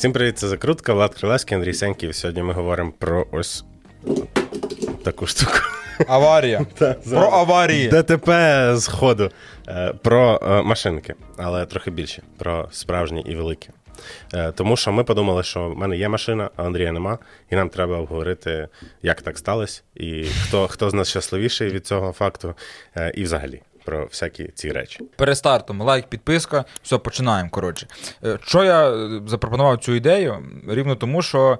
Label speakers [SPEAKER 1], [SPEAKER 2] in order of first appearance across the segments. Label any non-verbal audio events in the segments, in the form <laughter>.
[SPEAKER 1] Всім привіт, це закрутка, Влад Крилевський, Андрій Сеньків. Сьогодні ми говоримо про ось таку штуку.
[SPEAKER 2] Аварія. <laughs> Про аварії.
[SPEAKER 1] ДТП з ходу. Е, Про е, машинки, але трохи більше, про справжні і великі. Е, Тому що ми подумали, що в мене є машина, а Андрія нема, і нам треба обговорити, як так сталося, і хто, хто з нас щасливіший від цього факту, е, і взагалі про всякі ці речі.
[SPEAKER 2] Перед стартом лайк, підписка. Все, починаємо. Коротше. Е, Що я е, запропонував цю ідею? Рівно тому, що.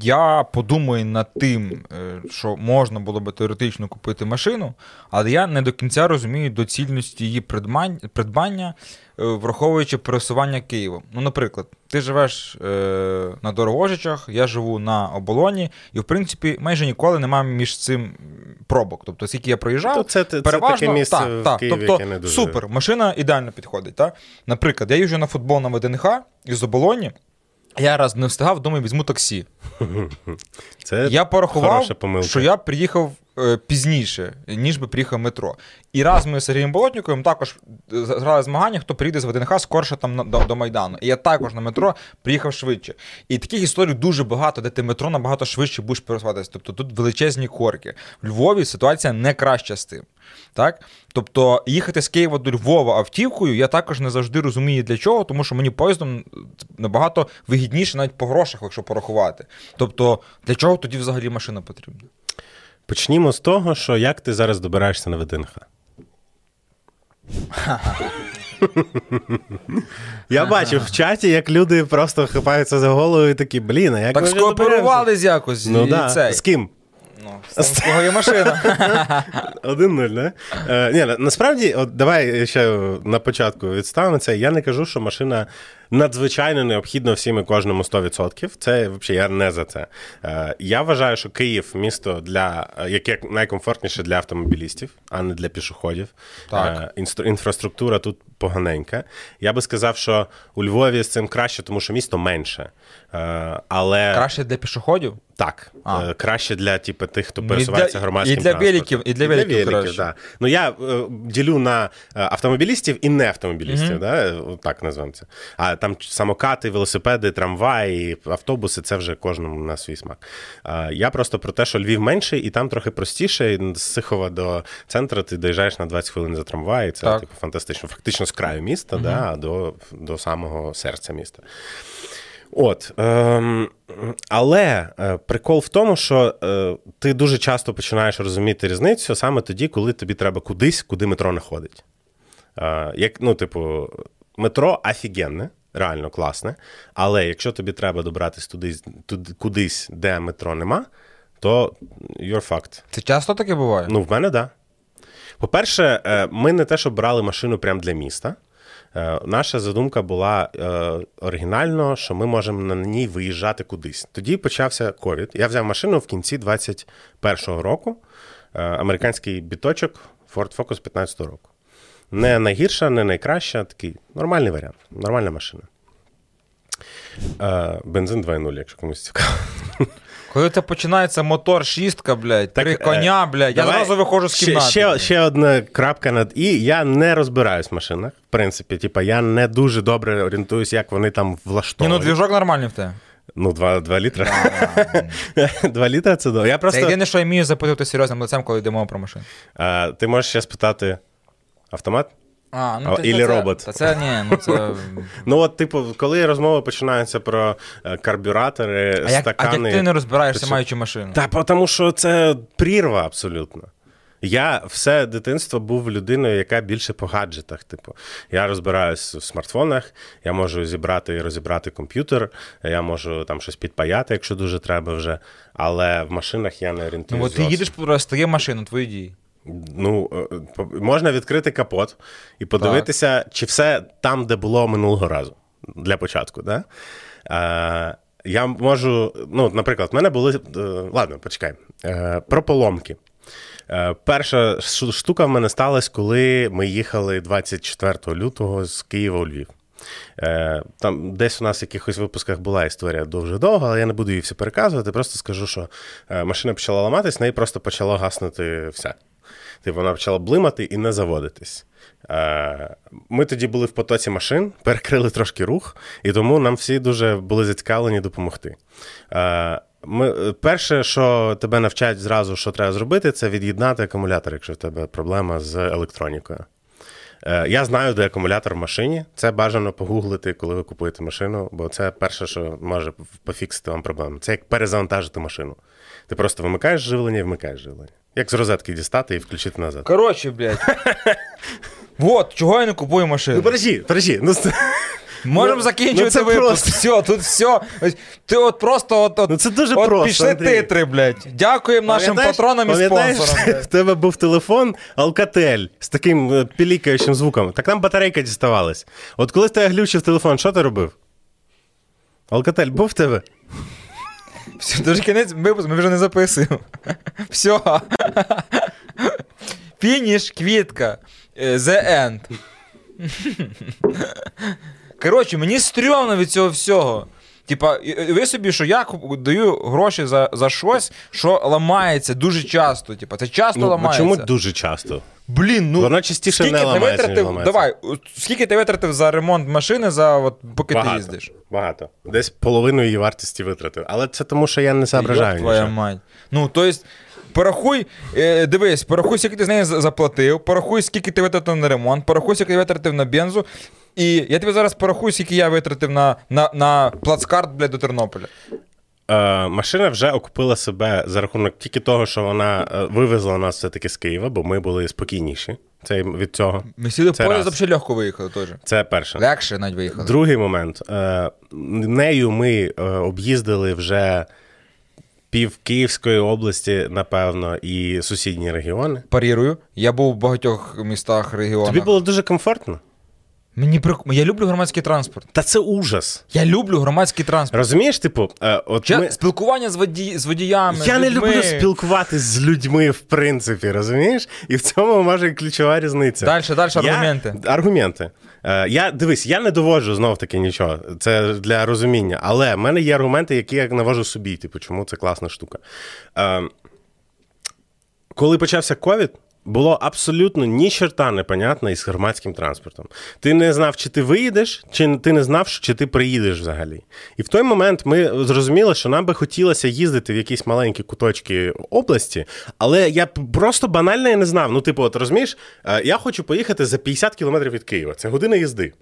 [SPEAKER 2] Я подумаю над тим, е, що можна було би теоретично купити машину, але я не до кінця розумію доцільності її придбання, е, враховуючи пересування Києвом. Ну, наприклад, ти живеш е, на Дорогожичах, я живу на оболоні, і в принципі майже ніколи немає між цим пробок. Тобто, скільки я проїжджав,
[SPEAKER 1] То це, це
[SPEAKER 2] переважно
[SPEAKER 1] таке місце
[SPEAKER 2] так,
[SPEAKER 1] в
[SPEAKER 2] так.
[SPEAKER 1] Києві,
[SPEAKER 2] тобто,
[SPEAKER 1] яке не дуже.
[SPEAKER 2] супер, машина ідеально підходить. Так? Наприклад, я їжджу на футбол на ВДНХ із оболоні. Я раз не встигав, думаю, візьму таксі.
[SPEAKER 1] Це
[SPEAKER 2] Я порахував,
[SPEAKER 1] хороша помилка.
[SPEAKER 2] що я приїхав пізніше, ніж би приїхав метро. І раз ми з Сергієм Болотніковим також е, зграли змагання, хто приїде з ВДНХ скорше там до, до Майдану. І я також на метро приїхав швидше. І таких історій дуже багато, де ти метро набагато швидше будеш пересуватися. Тобто тут величезні корки. В Львові ситуація не краща з тим. Так? Тобто їхати з Києва до Львова автівкою я також не завжди розумію для чого, тому що мені поїздом набагато вигідніше навіть по грошах, якщо порахувати. Тобто, для чого тоді взагалі машина потрібна?
[SPEAKER 1] Почнімо з того, що як ти зараз добираєшся на ВДНХ. Я бачив в чаті, як люди просто хапаються за голову і такі, блін, а як
[SPEAKER 2] Так
[SPEAKER 1] ми вже
[SPEAKER 2] скооперувались якось.
[SPEAKER 1] Ну
[SPEAKER 2] і
[SPEAKER 1] да.
[SPEAKER 2] цей.
[SPEAKER 1] З ким?
[SPEAKER 2] Ну, з кого є машина. <laughs>
[SPEAKER 1] 1-0, не? Е, ні, насправді, от давай ще на початку відставимо це. Я не кажу, що машина надзвичайно необхідна всім і кожному 100%. Це взагалі я не за це. Е, я вважаю, що Київ місто для яке найкомфортніше для автомобілістів, а не для пішоходів.
[SPEAKER 2] Так.
[SPEAKER 1] Е, інфраструктура тут поганенька. Я би сказав, що у Львові з цим краще, тому що місто менше. Е, але
[SPEAKER 2] Краще для пішоходів?
[SPEAKER 1] так,
[SPEAKER 2] А.
[SPEAKER 1] е, краще для типу, тих, хто
[SPEAKER 2] Ну, і
[SPEAKER 1] пересувається
[SPEAKER 2] для-
[SPEAKER 1] громадським
[SPEAKER 2] і для великів- і для великів краще.
[SPEAKER 1] да. Ну я е, ділю на е, автомобілістів і не автомобілістів, да? е, так назвемо це. А там самокати, велосипеди, трамваї, автобуси це вже кожному на свій смак. Я просто про те, що Львів менший, і там трохи простіше. З Сихова до центру ти доїжджаєш на 20 хвилин за трамвай. Це
[SPEAKER 2] Так.
[SPEAKER 1] типу, фантастично. Фактично з краю міста, да, до, до самого серця міста. От, ем, але е, прикол в тому, що е, ти дуже часто починаєш розуміти різницю саме тоді, коли тобі треба кудись, куди метро не ходить. Е, як, ну, типу, метро офігенне, реально класне, але якщо тобі треба добратися туди, туди, кудись, де метро нема, то you're fucked.
[SPEAKER 2] Це часто таке буває?
[SPEAKER 1] Ну, в мене так. Да. По-перше, е, ми не те, що брали машину прямо для міста. Е, Наша задумка була е, оригінально, що ми можемо на ній виїжджати кудись. Тоді почався ковід. Я взяв машину в кінці 21-го року. Американський біточок Ford Focus 15-го року. Не найгірша, не найкраща, такий нормальний варіант, нормальна машина. Е, Бензин 2.0, якщо комусь цікаво.
[SPEAKER 2] Коли це починається мотор шістка, блядь,
[SPEAKER 1] Так,
[SPEAKER 2] три
[SPEAKER 1] е,
[SPEAKER 2] коня, блядь, я зразу виходжу з кімнати.
[SPEAKER 1] Ще, ще одна крапка над і. Я не розбираюсь в машинах. В принципі, типа, я не дуже добре орієнтуюсь, як вони там
[SPEAKER 2] Ні, ну двіжок нормальний в тебе.
[SPEAKER 1] Ну, два, два літра. <laughs> два літра це добре. Я
[SPEAKER 2] Це єдине, що я вмію запитувати серйозним лицем, коли йдемо про машину.
[SPEAKER 1] А, ти можеш ще спитати автомат?
[SPEAKER 2] А,
[SPEAKER 1] А, ілі
[SPEAKER 2] це-
[SPEAKER 1] робот.
[SPEAKER 2] Та це ні, ну це. <laughs>
[SPEAKER 1] Ну, от, типу, коли розмова починається про е, карбюратори,
[SPEAKER 2] А як, а як ти не розбираєшся, маючи машину?
[SPEAKER 1] Та тому що це прірва абсолютно. Я все дитинство був людиною, яка більше по гаджетах. Типу, я розбираюсь в смартфонах, я можу зібрати і розібрати комп'ютер, я можу там щось підпаяти, якщо дуже треба вже. Але в машинах я не
[SPEAKER 2] Ну,
[SPEAKER 1] орієнтуюся.
[SPEAKER 2] от ти їдеш, стає машина, твої дії.
[SPEAKER 1] Ну, е, можна відкрити капот і подивитися, чи все там, де було минулого разу. Для початку, да? Е, я можу, ну, наприклад, в мене були. е, ладно, почекай. Е, про поломки. Е, перша штука в мене сталася, коли ми їхали 24 лютого з Києва у Львів. Е, там десь у нас в якихось випусках була історія дуже довга, але я не буду її всю переказувати. Просто скажу, що е, машина почала ламатись, неї просто почало гаснути все. Типу, вона почала блимати і не заводитись. Е, Ми тоді були в потоці машин, перекрили трошки рух, і тому нам всі дуже були зацікавлені допомогти. Е, Ми, Перше, що тебе навчають зразу, що треба зробити, це від'єднати акумулятор, якщо в тебе проблема з електронікою. Е, Я знаю, де акумулятор в машині. Це бажано погуглити, коли ви купуєте машину, бо це перше, що може пофіксити вам проблему. Це як перезавантажити машину. Ти просто вимикаєш живлення і вмикаєш живлення. Як з розетки дістати і включити назад.
[SPEAKER 2] Коротше, блядь. Вот, чого я не купую машину.
[SPEAKER 1] Ну, подожди, подожди. Ну, це-
[SPEAKER 2] Можемо
[SPEAKER 1] ну,
[SPEAKER 2] закінчувати
[SPEAKER 1] ну, це
[SPEAKER 2] випуск.
[SPEAKER 1] просто.
[SPEAKER 2] Все, тут все. Ось Ти от просто от, от,
[SPEAKER 1] Ну, це дуже
[SPEAKER 2] от
[SPEAKER 1] просто,
[SPEAKER 2] пішли
[SPEAKER 1] Андрій.
[SPEAKER 2] титри, блядь. Дякуємо нашим
[SPEAKER 1] Пам'ятаєш-
[SPEAKER 2] патронам і
[SPEAKER 1] пам'ятаєш,
[SPEAKER 2] спонсорам. блядь.
[SPEAKER 1] В тебе був телефон Alcatel з таким е, пілікаючим звуком. Так там батарейка діставалась. От коли тебе глючив телефон, що ти робив? Alcatel був в тебе? <laughs>
[SPEAKER 2] Все, дуже кінець випуску, ми вже не записуємо. <laughs> Все. <laughs> Фініш, квітка. Е, The end. Коротше, мені стрьомно від цього всього. Типа, ви собі, що я даю гроші за, за щось, що ламається дуже часто. Типа, це часто
[SPEAKER 1] Ну,
[SPEAKER 2] ламається.
[SPEAKER 1] чому дуже часто?
[SPEAKER 2] Блін, ну
[SPEAKER 1] Воно частіше
[SPEAKER 2] скільки
[SPEAKER 1] не
[SPEAKER 2] ти
[SPEAKER 1] ламається, ніж
[SPEAKER 2] витратив,
[SPEAKER 1] ламається.
[SPEAKER 2] Давай, скільки ти витратив за ремонт машини, за от, поки ти
[SPEAKER 1] Багато.
[SPEAKER 2] їздиш?
[SPEAKER 1] Багато. Десь половину її вартості витратив. Але це тому, що я не соображаю.
[SPEAKER 2] Йоп твоя
[SPEAKER 1] нічого.
[SPEAKER 2] мать. Ну, то есть, порахуй, е, дивись, порахуй, скільки ти з неї за- заплатив, порахуй, скільки ти витратив на ремонт, порахуй, скільки ти витратив на бензу. І я тобі зараз порахую, скільки я витратив на, на, на плацкарт, блядь, до Тернополя.
[SPEAKER 1] Е, машина вже окупила себе за рахунок тільки того, що вона е, вивезла нас все-таки з Києва, бо ми були спокійніші це, від цього.
[SPEAKER 2] Ми сіли в
[SPEAKER 1] Це
[SPEAKER 2] поїзд взагалі легко виїхали теж.
[SPEAKER 1] Це перше.
[SPEAKER 2] Легше навіть виїхали.
[SPEAKER 1] Другий момент. Е, нею ми е, об'їздили вже пів Київської області, напевно, і сусідні регіони.
[SPEAKER 2] Парірую. Я був в багатьох містах, регіонах.
[SPEAKER 1] Тобі було дуже комфортно?
[SPEAKER 2] Мені прик... Я люблю громадський транспорт.
[SPEAKER 1] Та це ужас.
[SPEAKER 2] Я люблю громадський транспорт.
[SPEAKER 1] Розумієш, типу, е, от
[SPEAKER 2] Чи...
[SPEAKER 1] ми...
[SPEAKER 2] Спілкування з, воді... з водіями.
[SPEAKER 1] Я
[SPEAKER 2] з
[SPEAKER 1] не люблю спілкуватись з людьми, в принципі, розумієш? І в цьому може ключова різниця.
[SPEAKER 2] Дальше, дальше
[SPEAKER 1] Я-
[SPEAKER 2] аргументи.
[SPEAKER 1] Аргументи. Е, я дивись, я не доводжу знов таки нічого. Це для розуміння. Але в мене є аргументи, які я навожу собі. Типу, чому це класна штука. Е, коли почався ковід, було абсолютно ні черта непонятно із громадським транспортом. Ти не знав, чи ти виїдеш, чи ти не знав, чи ти приїдеш взагалі. І в той момент ми зрозуміли, що нам би хотілося їздити в якісь маленькі куточки області, але я просто банально я не знав. Ну, типу, от розумієш, е, я хочу поїхати за 50 кілометрів від Києва. Це година їзди.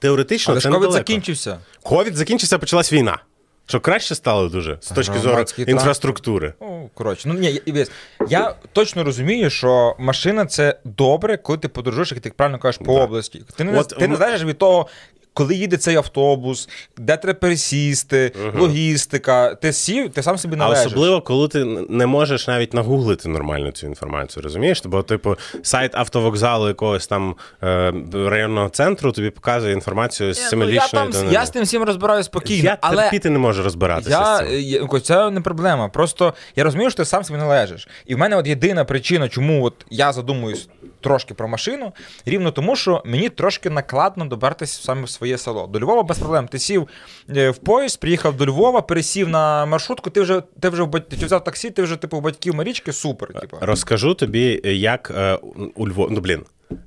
[SPEAKER 1] Теоретично,
[SPEAKER 2] Але ж
[SPEAKER 1] це
[SPEAKER 2] ковід
[SPEAKER 1] недалеко.
[SPEAKER 2] закінчився.
[SPEAKER 1] Ковід закінчився, почалась війна. Що краще стало дуже з точки зору
[SPEAKER 2] Громадський транспорт.
[SPEAKER 1] інфраструктури.
[SPEAKER 2] Ну, коротше, ну ні, я- я точно розумію, що машина це добре, коли ти подорожуєш, як ти правильно кажеш, по області. Ти не,
[SPEAKER 1] От
[SPEAKER 2] ти не знаєш від того, коли їде цей автобус, де треба пересісти, логістика. Ти сів, ти сам собі
[SPEAKER 1] А особливо, коли ти не можеш навіть нагуглити нормально цю інформацію, розумієш? Бо, типу, сайт автовокзалу якогось там е, районного центру тобі показує інформацію з
[SPEAKER 2] Ну, я,
[SPEAKER 1] семилічної
[SPEAKER 2] я з тим всім розбираюсь спокійно,
[SPEAKER 1] Я
[SPEAKER 2] але
[SPEAKER 1] терпіти не можу розбиратися.
[SPEAKER 2] Я,
[SPEAKER 1] з цим.
[SPEAKER 2] я, це не проблема. Просто я розумію, що ти сам собі належиш. І в мене от єдина причина, чому от я задумуюсь трошки про машину, рівно тому, що мені трошки накладно добратися саме в своє село. До Львова без проблем. Ти сів е, в поїзд, приїхав до Львова, пересів на маршрутку, ти вже ти вже ти взяв таксі, ти вже типу батьків Марічки, супер. Типу.
[SPEAKER 1] Розкажу тобі, як е, у Львові. Ну, блін.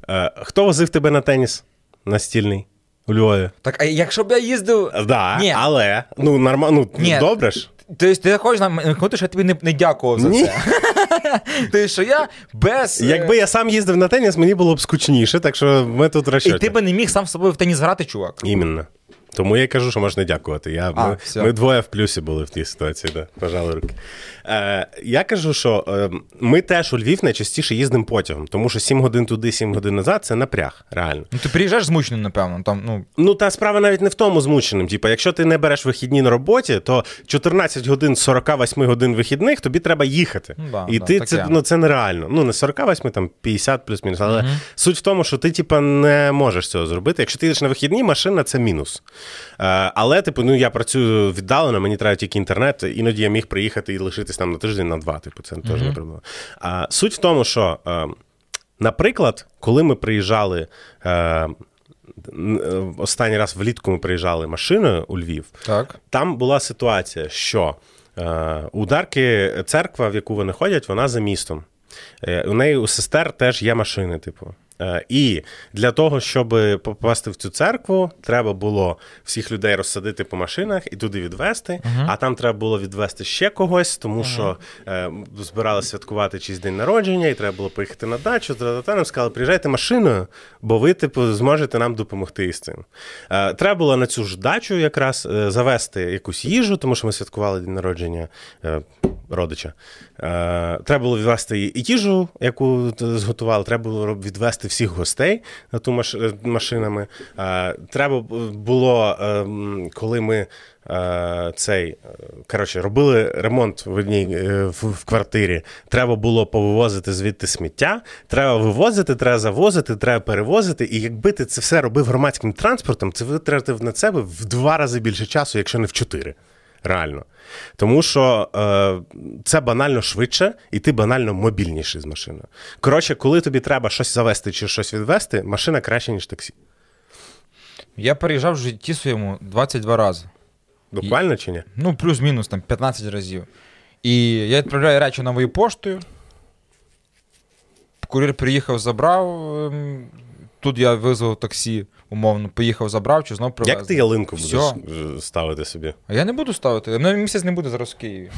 [SPEAKER 1] Е, хто возив тебе на теніс настільний у Львові?
[SPEAKER 2] Так, а якщо б я їздив.
[SPEAKER 1] Да,
[SPEAKER 2] Ні.
[SPEAKER 1] але ну нормально, ну добре ж.
[SPEAKER 2] Тобто ти хочеш нам що я тобі не, не дякував за
[SPEAKER 1] Ні.
[SPEAKER 2] це. <laughs> Ти що я без. е,
[SPEAKER 1] Якби я сам їздив на теніс, мені було б скучніше, так що ми тут
[SPEAKER 2] І ти би не міг сам з собою в теніс грати, чувак.
[SPEAKER 1] Іменно. Тому я й кажу, що можна дякувати. Я,
[SPEAKER 2] А,
[SPEAKER 1] ми,
[SPEAKER 2] все.
[SPEAKER 1] ми двоє в плюсі були в тій ситуації, да. пожали руки. Е, я кажу, що е, ми теж у Львів найчастіше їздимо потягом, тому що 7 годин туди, 7 годин назад це напряг, реально.
[SPEAKER 2] Ну, ти приїжджаєш змученим, напевно. Там, ну,
[SPEAKER 1] Ну, та справа навіть не в тому змученим. Типа, якщо ти не береш вихідні на роботі, то 14 годин з 48 годин вихідних тобі треба їхати.
[SPEAKER 2] Ну, да,
[SPEAKER 1] І
[SPEAKER 2] да,
[SPEAKER 1] ти це, ну, це нереально. Ну, не 48, там 50 плюс-мінус. Але суть в тому, що ти, типа, не можеш цього зробити. Якщо ти їдеш на вихідні, машина це мінус. Е, але, типу, ну я працюю віддалено, мені треба тільки інтернет. Іноді я міг приїхати і лишитись там на тиждень, на два. Типу, це теж не проблема. А суть в тому, що, е, наприклад, коли ми приїжджали. Е, Останній раз влітку ми приїжджали машиною у Львів.
[SPEAKER 2] так.
[SPEAKER 1] Там була ситуація, що е, у Дарки церква, в яку вони ходять, вона за містом. Е, У неї у сестер теж є машини, типу. Е, І для того, щоб попасти в цю церкву, треба було всіх людей розсадити по машинах і туди відвести. А там треба було відвести ще когось, тому що е, збирали святкувати чийсь день народження, і треба було поїхати на дачу. Та нам сказали, приїжджайте машиною, бо ви, типу, зможете нам допомогти із цим. Е, Треба було на цю ж дачу якраз е, завести якусь їжу, тому що ми святкували день народження е, родича. Е, Треба було відвести і їжу, яку зготували, треба було відвести всіх гостей на ту е, машинами. Е, Треба було, е, коли ми цей, коротше, робили ремонт в одній в квартирі, треба було повивозити звідти сміття. Треба вивозити, треба завозити, треба перевозити. І якби ти це все робив громадським транспортом, це витратив на себе в два рази більше часу, якщо не в чотири. Реально. Тому що е, це банально швидше, і ти банально мобільніший з машиною. Коротше, коли тобі треба щось завести чи щось відвести, машина краще, ніж таксі.
[SPEAKER 2] Я переїжджав в житті своєму 22 рази.
[SPEAKER 1] Буквально чи ні?
[SPEAKER 2] Ну, плюс-мінус там 15 разів. І я відправляю речі новою поштою. Кур'єр приїхав, забрав. ем, Тут я визвав таксі, умовно, поїхав, забрав, чи знов привез.
[SPEAKER 1] Як ти ялинку будеш
[SPEAKER 2] Всьо.
[SPEAKER 1] е, ставити собі?
[SPEAKER 2] А я не буду ставити. У мене місяць не буде зараз в Києві.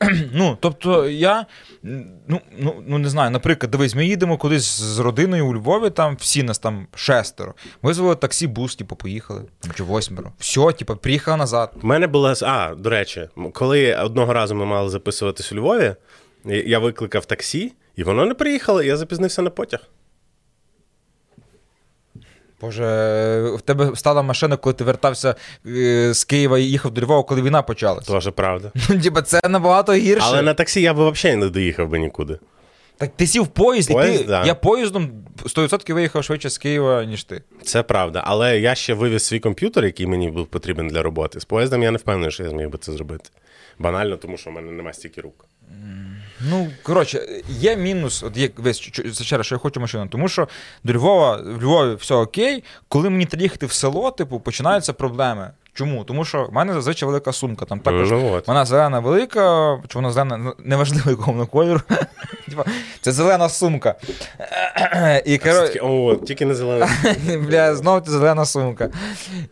[SPEAKER 2] <clears throat> ну, тобто, я ну, ну, ну не знаю, наприклад, дивись, ми їдемо кудись з родиною у Львові, там всі нас там шестеро. Визвали таксі, бус, типу, поїхали, чи восьмеро. Все, типу, приїхали назад.
[SPEAKER 1] У мене була. А, до речі, коли одного разу ми мали записуватись у Львові, я- я викликав таксі, і воно не приїхало, і я запізнився на потяг.
[SPEAKER 2] Боже, в тебе стала машина, коли ти вертався е, з Києва і їхав до Львова, коли війна почалась.
[SPEAKER 1] Тоже правда.
[SPEAKER 2] Ну, типа, це набагато гірше.
[SPEAKER 1] Але на таксі я би взагалі не доїхав би нікуди.
[SPEAKER 2] Так ти сів в поїзд, і ти.
[SPEAKER 1] да.
[SPEAKER 2] Я поїздом 100% виїхав швидше з Києва, ніж ти.
[SPEAKER 1] Це правда. Але я ще вивіз свій комп'ютер, який мені був потрібен для роботи. З поїздом я не впевнений, що я зміг би це зробити. Банально, тому що в мене немає стільки рук.
[SPEAKER 2] Ну, коротше, є мінус, от як весь ще раз, що я хочу машину. Тому що до Львова, в Львові все окей. Коли мені треба їхати в село, типу, починаються проблеми. Чому? Тому що в мене зазвичай велика сумка. Там також
[SPEAKER 1] Ну,
[SPEAKER 2] вона зелена велика, чи вона зелена, ну, неважливо якого кольору. <laughs> Це зелена сумка. І, коротше,
[SPEAKER 1] О, тільки не зелене. <laughs>
[SPEAKER 2] Бля, знов ця зелена сумка.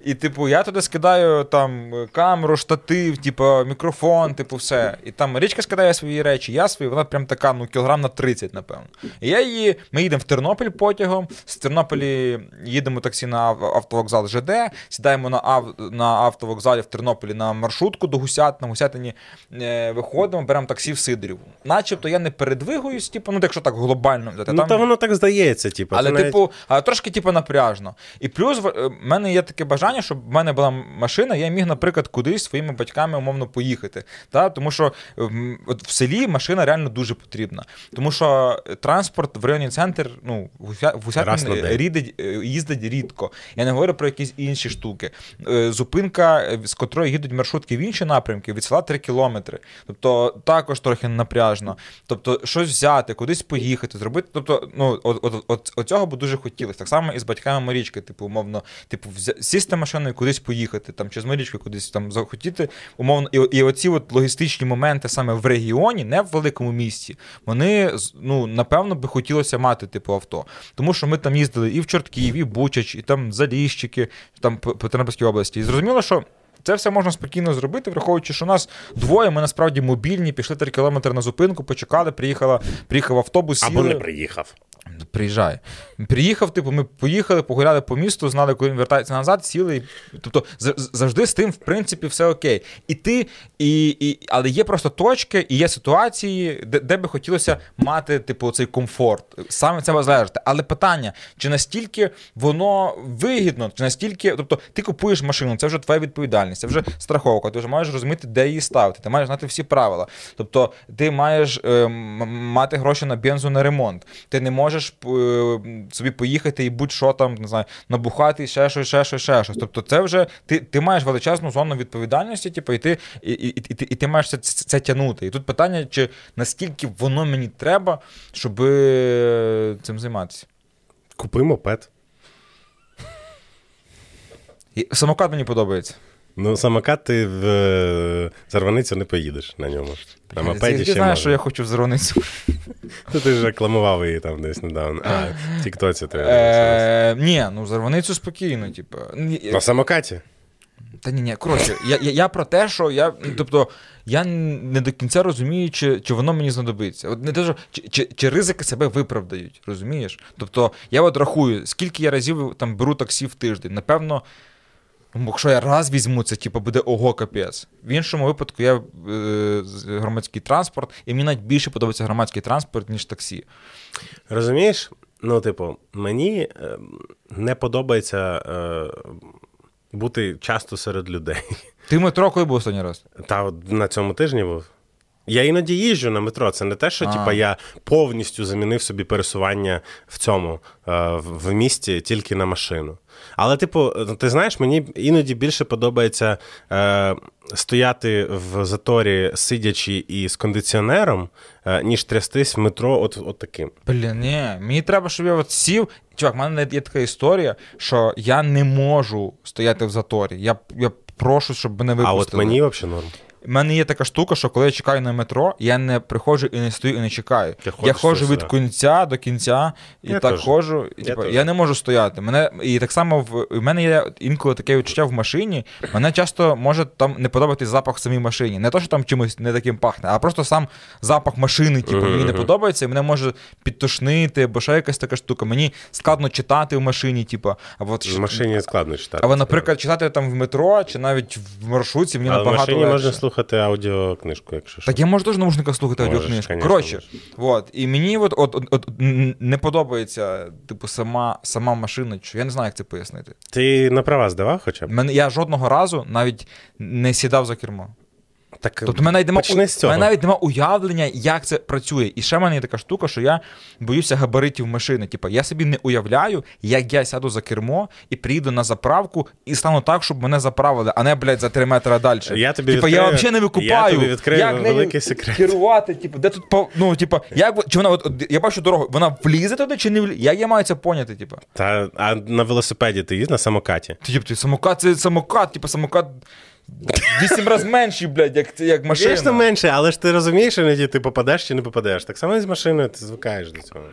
[SPEAKER 2] І, типу, я туди скидаю там камеру, штатив, типу, мікрофон, типу, все. І там річка скидає свої речі, я свої, вона прям така, ну, кілограм на 30, напевно. І я її, ми їдемо в Тернопіль потягом, з Тернополі їдемо таксі на автовокзал ЖД, сідаємо на, ав, на автовокзалі в Тернополі на маршрутку до Гусят, на Гусятині е, виходимо, беремо таксі в Сидорів. Начебто я не передвигуюсь, типу, ну, якщо так глобально взяти.
[SPEAKER 1] Ну,
[SPEAKER 2] там-
[SPEAKER 1] та воно так здається, типу.
[SPEAKER 2] але,
[SPEAKER 1] навіть-
[SPEAKER 2] типу, але трошки типу, напряжно. І плюс в е, мене є таке бажання, щоб в мене була машина, я міг, наприклад, кудись своїми батьками умовно поїхати. Та? Тому що от в селі машина реально дуже потрібна. Тому що е, транспорт в районі центр, ну, в Гуся- в
[SPEAKER 1] Раз на
[SPEAKER 2] Гусятин
[SPEAKER 1] день.
[SPEAKER 2] рідить, е, їздить рідко. Я не говорю про якісь інші штуки. Е, Зупинка, е, з котрої їдуть маршрутки в інші напрямки, від села 3 кілометри. Тобто також трохи напряжно. Тобто, щось взяти, кудись поїхати, зробити. Тобто, ну, от, от, от, от цього би дуже хотілося. Так само і з батьками Марічки, типу, умовно, типу, сісти машиною і кудись поїхати, там, чи з Марічкою кудись там захотіти. Умовно, і, і оці от логістичні моменти саме в регіоні, не в великому місті, вони ну, напевно би хотілося мати типу авто. Тому що ми там їздили і в Чортків, і Бучач, і там Заліщики, там по Тернопільській області. І зрозуміло, що. Це все можна спокійно зробити, враховуючи, що нас двоє, ми насправді мобільні, пішли 3 кілометри на зупинку, почекали, приїхала, приїхав автобус.
[SPEAKER 1] Або
[SPEAKER 2] сіли.
[SPEAKER 1] не приїхав.
[SPEAKER 2] Приїжджає. Приїхав, типу, ми поїхали, погуляли по місту, знали, коли він вертається назад, сіли. Тобто завжди з тим, в принципі, все окей. І ти, і, і, але є просто точки, і є ситуації, де, де би хотілося мати, типу, цей комфорт. Саме це залежить. Але питання, чи настільки воно вигідно, чи настільки. Тобто, ти купуєш машину, це вже твоя відповідальність, це вже страховка, ти вже маєш розуміти, де її ставити, ти маєш знати всі правила. Тобто, ти маєш е, мати гроші на бензу на ремонт. Ти не можеш е, собі поїхати і будь-що там, не знаю, набухати, ще щось, ще щось, ще щось. Тобто, це вже ти, ти маєш величезну зону відповідальності, типу, і ти, і, і, і, і, ти- і ти маєш це, це, це тягнути. І тут питання, чи настільки воно мені треба, щоб е, цим займатися.
[SPEAKER 1] Купи мопед.
[SPEAKER 2] І самокат мені подобається.
[SPEAKER 1] Ну, самокат ти в е, Зарваницю не поїдеш на ньому. На мопеді ще
[SPEAKER 2] знаєш,
[SPEAKER 1] можна.
[SPEAKER 2] що я хочу в Зероницю. <laughs>
[SPEAKER 1] Ну, ти ж рекламував її там десь недавно. А, в Тіктоці ти.
[SPEAKER 2] Е, Ні, ну Зарваницю спокійно, типу.
[SPEAKER 1] На самокаті?
[SPEAKER 2] Та ні, ні, коротше, я, я, я про те, що я. Тобто, я не до кінця розумію, чи, чи воно мені знадобиться. От не те, що, чи, чи, чи ризики себе виправдають, розумієш? Тобто, я от рахую, скільки я разів там беру таксі в тиждень. Напевно, ну, якщо я раз візьму, це типу, буде ого капець. В іншому випадку я е, громадський транспорт, і мені навіть більше подобається громадський транспорт, ніж таксі.
[SPEAKER 1] Розумієш? Ну, типу, мені е, не подобається е, бути часто серед людей.
[SPEAKER 2] Ти метро коли був останній раз?
[SPEAKER 1] Та от на цьому тижні був. Я іноді їжджу на метро. Це не те, що типа, я повністю замінив собі пересування в цьому е, в в місті тільки на машину. Але, типу, ти знаєш, мені іноді більше подобається е, стояти в заторі, сидячи і з кондиціонером, е, ніж трястись в метро от, от таким.
[SPEAKER 2] Блін, ні, мені треба, щоб я от сів. Чувак, в мене є така історія, що я не можу стояти в заторі. Я, я прошу, щоб мене випустили.
[SPEAKER 1] А от мені взагалі норм.
[SPEAKER 2] У мене є така штука, що коли я чекаю на метро, я не приходжу і не стою і не чекаю.
[SPEAKER 1] Ти
[SPEAKER 2] я ходжу від кінця до кінця, і
[SPEAKER 1] Я
[SPEAKER 2] так
[SPEAKER 1] теж.
[SPEAKER 2] ходжу. І,
[SPEAKER 1] Я
[SPEAKER 2] типу, я не можу стояти. Мене, і так само в, в мене є інколи таке відчуття в машині. Мене часто може там не подобатись запах в самій машині. Не то, що там чимось не таким пахне, а просто сам запах машини, типу, мені не подобається, і мене може підтошнити, або ще якась така штука. Мені складно читати в машині, типу, або
[SPEAKER 1] В машині складно читати.
[SPEAKER 2] або, наприклад, читати там в метро чи навіть в маршрутці мені
[SPEAKER 1] Але в
[SPEAKER 2] набагато
[SPEAKER 1] машині
[SPEAKER 2] легше.
[SPEAKER 1] можна слухати аудіокнижку, якщо що.
[SPEAKER 2] Так я можу теж в наушниках слухати
[SPEAKER 1] Можеш,
[SPEAKER 2] аудіокнижку.
[SPEAKER 1] конечно,
[SPEAKER 2] Коротше, от, і мені от, от, от, от, не подобається, типу, сама, сама машина. Я не знаю, як це пояснити.
[SPEAKER 1] Ти на права здавав хоча б?
[SPEAKER 2] Мене, я жодного разу навіть не сідав за кермо.
[SPEAKER 1] Так,
[SPEAKER 2] Тобто, мене навіть нема,
[SPEAKER 1] почни з
[SPEAKER 2] у,
[SPEAKER 1] цього.
[SPEAKER 2] мене навіть нема уявлення, як це працює. І ще в мене є така штука, що я боюся габаритів машини. Типу, я собі не уявляю, як я сяду за кермо і приїду на заправку і стану так, щоб мене заправили, а не, блядь, за 3 метри далі.
[SPEAKER 1] Я тобі
[SPEAKER 2] типу,
[SPEAKER 1] відкрию-
[SPEAKER 2] я взагалі не викупаю.
[SPEAKER 1] я тобі відкрию
[SPEAKER 2] як нею
[SPEAKER 1] великий секрет.
[SPEAKER 2] керувати, типу, де тут по- ну, типу, як чи вона от, от я бачу дорогу, вона влізе туди чи не влізе? Як я маю це поняти, типу?
[SPEAKER 1] Та, а на велосипеді ти їздив на самокаті?
[SPEAKER 2] Ти, типу, самокат це самокат, типу, самокат вісім разів менший, блядь, як, як машина.
[SPEAKER 1] Звісно, менше, але ж ти розумієш, іноді ти попадеш чи не попадеш. Так само і з машиною ти звикаєш до цього.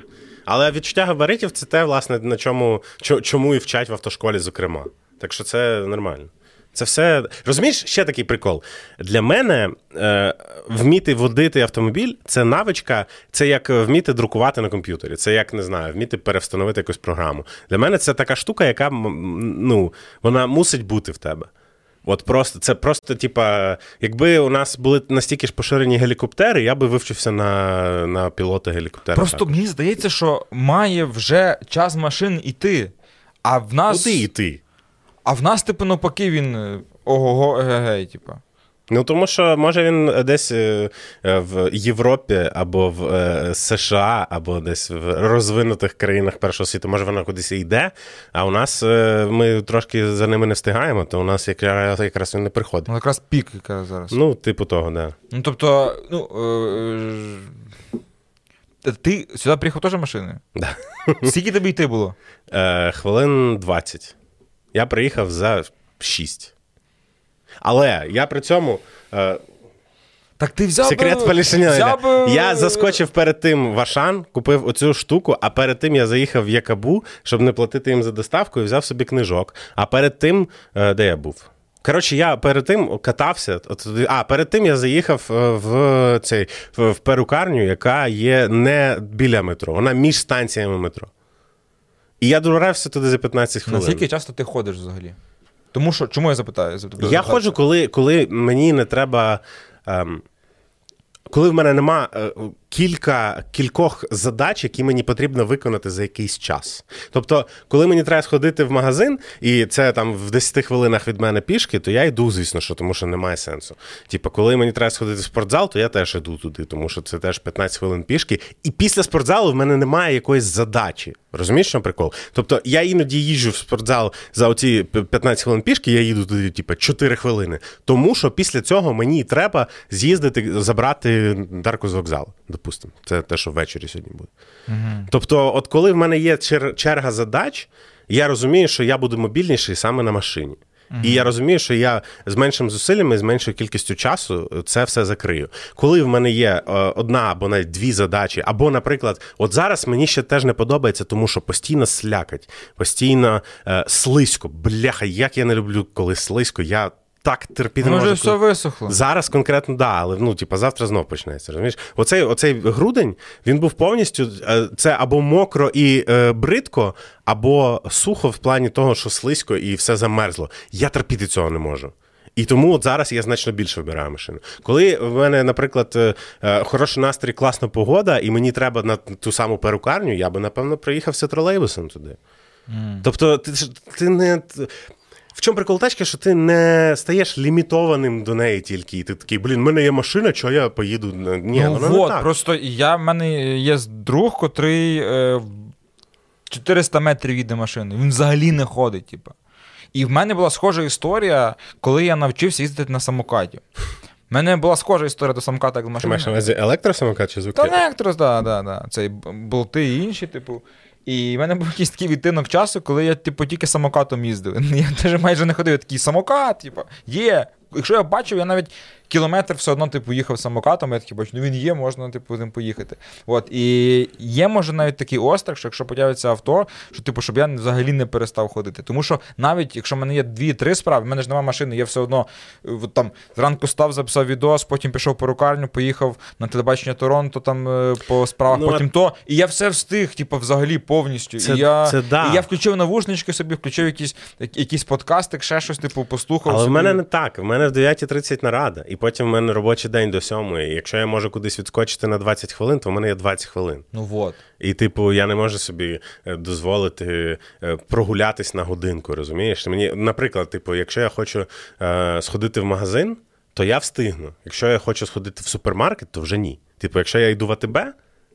[SPEAKER 1] Але відчуття габаритів це те, власне, на чому, чому і вчать в автошколі, зокрема. Так що це нормально. Це все. Розумієш, ще такий прикол. Для мене е, вміти водити автомобіль це навичка, це як вміти друкувати на комп'ютері. Це як не знаю, вміти перевстановити якусь програму. Для мене це така штука, яка ну, вона мусить бути в тебе. От просто це просто, типа, якби у нас були настільки ж поширені гелікоптери, я би вивчився на, на пілота гелікоптера.
[SPEAKER 2] Просто мені здається, що має вже час машин іти. А в нас,
[SPEAKER 1] Куди йти?
[SPEAKER 2] а в нас, типу, навпаки, він е, ого-го, егегей, типу.
[SPEAKER 1] Ну тому що може він десь е, е, в Європі або в е, США, або десь в розвинутих країнах першого світу, може воно кудись йде. А у нас е, ми трошки за ними не встигаємо, то у нас якраз, якраз він не приходить.
[SPEAKER 2] Ну, якраз пік яка зараз.
[SPEAKER 1] Ну, типу того, да.
[SPEAKER 2] Ну, тобто, ну. Е, ти сюди приїхав теж машиною?
[SPEAKER 1] Да. <laughs>
[SPEAKER 2] Скільки тобі йти було?
[SPEAKER 1] Е, хвилин 20. Я приїхав за 6. Але я при цьому. Е,
[SPEAKER 2] Так ти взяв.
[SPEAKER 1] Секрет
[SPEAKER 2] би-
[SPEAKER 1] полішення.
[SPEAKER 2] взяв би-
[SPEAKER 1] Я заскочив перед тим в Ашан, купив оцю штуку, а перед тим я заїхав в Якабу, щоб не платити їм за доставку, і взяв собі книжок. А перед тим, е, де я був? Коротше, я перед тим катався. от А, перед тим я заїхав е, в цей в в перукарню, яка є не біля метро, вона між станціями метро. І я добрався туди за 15 хвилин.
[SPEAKER 2] Наскільки часто ти ходиш взагалі? Тому що, чому я запитаю?
[SPEAKER 1] Я ходжу, коли, коли мені не треба. Ем, коли в мене нема е, кілька кількох задач, які мені потрібно виконати за якийсь час. Тобто, коли мені треба сходити в магазин, і це там в 10 хвилинах від мене пішки, то я йду, звісно, що тому що немає сенсу. Типу, коли мені треба сходити в спортзал, то я теж йду туди, тому що це теж 15 хвилин пішки. І після спортзалу в мене немає якоїсь задачі. Розумієш, що прикол? Тобто я іноді їжджу в спортзал за оці 15 хвилин пішки, я їду туди, типу, 4 хвилини. Тому що після цього мені треба з'їздити, забрати Дарку з вокзалу, допустимо. Це те, що ввечері сьогодні буде.
[SPEAKER 2] Угу.
[SPEAKER 1] Тобто, от коли в мене є чер- черга задач, я розумію, що я буду мобільніший саме на машині. І я розумію, що я з меншим зусиллями, з меншою кількістю часу це все закрию. Коли в мене є е, одна або навіть дві задачі, або, наприклад, от зараз мені ще теж не подобається, тому що постійно слякать, постійно е, слизько. Бляха, як я не люблю, коли слизько. Я так терпіти не
[SPEAKER 2] Може,
[SPEAKER 1] можу.
[SPEAKER 2] все висохло.
[SPEAKER 1] Зараз конкретно да, але ну, типа, завтра знов почнеться. Розумієш? Оцей, оцей грудень він був повністю е, це або мокро і е, бридко, або сухо в плані того, що слизько і все замерзло. Я терпіти цього не можу. І тому от зараз я значно більше вибираю машину. Коли в мене, наприклад, е, е, хороший настрій, класна погода, і мені треба на ту саму перукарню, я би, напевно, приїхався тролейбусом туди. Тобто, ти, ти не. В чому прикол тачки, що ти не стаєш лімітованим до неї тільки. І ти такий, блін, в мене є машина, що я поїду. Ні,
[SPEAKER 2] ну,
[SPEAKER 1] воно
[SPEAKER 2] вот,
[SPEAKER 1] не так.
[SPEAKER 2] просто я в мене є друг, котрий е, 400 метрів їде машиною. Він взагалі не ходить, типу. І в мене була схожа історія, коли я навчився їздити на самокаті. У мене була схожа історія до самоката, як з
[SPEAKER 1] Ти
[SPEAKER 2] машини.
[SPEAKER 1] маєш на увазі електросамокат чи звуки?
[SPEAKER 2] Та Нектрос, да, да, да. Цей болти і інші, типу. І в мене був якийсь такий відтинок часу, коли я, типу, тільки самокатом їздив. <laughs> Я теж майже не ходив. Я такий самокат, типу, є. Якщо я бачив, я навіть кілометр все одно типу, їхав самокатом, я такий бачу, ну він є, можна типу, ним поїхати. От. І є, може, навіть такий острах, що якщо появиться авто, що типу, щоб я взагалі не перестав ходити. Тому що навіть якщо в мене є дві-три справи, в мене ж немає машини, я все одно е, от, там, зранку став, записав відос, потім пішов по рукарню, поїхав на телебачення Торонто там е, по справах,
[SPEAKER 1] Ну,
[SPEAKER 2] потім то. І я все встиг, типу, взагалі повністю.
[SPEAKER 1] Це-
[SPEAKER 2] і, я,
[SPEAKER 1] це да.
[SPEAKER 2] і я включив навушнички собі, включив якийсь, якийсь подкастик, ще щось, типу, послухав.
[SPEAKER 1] Але в мене не так. В мене в 9.30 нарада, і потім в мене робочий день до 7. І якщо я можу кудись відскочити на 20 хвилин, то в мене є 20 хвилин.
[SPEAKER 2] Ну от.
[SPEAKER 1] І, типу, я не можу собі е, дозволити е, прогулятись на годинку, розумієш? Мені, наприклад, типу, якщо я хочу е, сходити в магазин, то я встигну. Якщо я хочу сходити в супермаркет, то вже ні. Типу, якщо я йду в АТБ,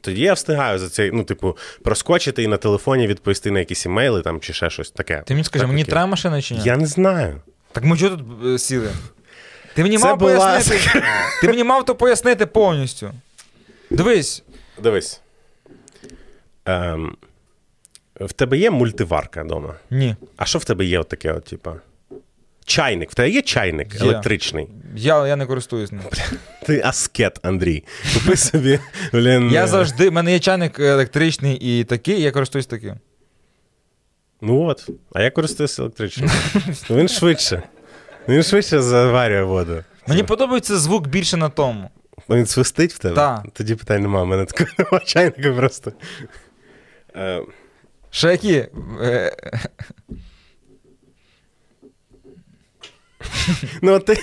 [SPEAKER 1] тоді я встигаю за цей, ну, типу, проскочити і на телефоні відповісти на якісь імейли там чи ще щось таке.
[SPEAKER 2] Ти мені скажи,
[SPEAKER 1] Так,
[SPEAKER 2] мені
[SPEAKER 1] окей.
[SPEAKER 2] треба машина чи ні?
[SPEAKER 1] Я не знаю.
[SPEAKER 2] Так ми чого тут е, сіли? Ти мені мав
[SPEAKER 1] була-
[SPEAKER 2] пояснити. Ти мені мав то пояснити повністю. Дивись,
[SPEAKER 1] Дивись. Ем, в тебе є мультиварка вдома?
[SPEAKER 2] ні.
[SPEAKER 1] А що в тебе є от таке, от, типа? Чайник. В тебе є чайник
[SPEAKER 2] Є.
[SPEAKER 1] електричний.
[SPEAKER 2] Я, я не користуюсь ним.
[SPEAKER 1] Ти аскет, Андрій. Купи собі. Блін,
[SPEAKER 2] Я
[SPEAKER 1] е,
[SPEAKER 2] завжди, в мене є чайник електричний і такий, і я користуюсь таким.
[SPEAKER 1] Ну от. А я користуюся електричним. Він швидше. Він швидше заварює воду.
[SPEAKER 2] Мені подобається звук більше на тому.
[SPEAKER 1] Ну, Він свистить в тебе?
[SPEAKER 2] Так.
[SPEAKER 1] Тоді питань немає. У мене такого <laughs> немає чайника просто.
[SPEAKER 2] Ще які? Е, <laughs>
[SPEAKER 1] Ну, от ти,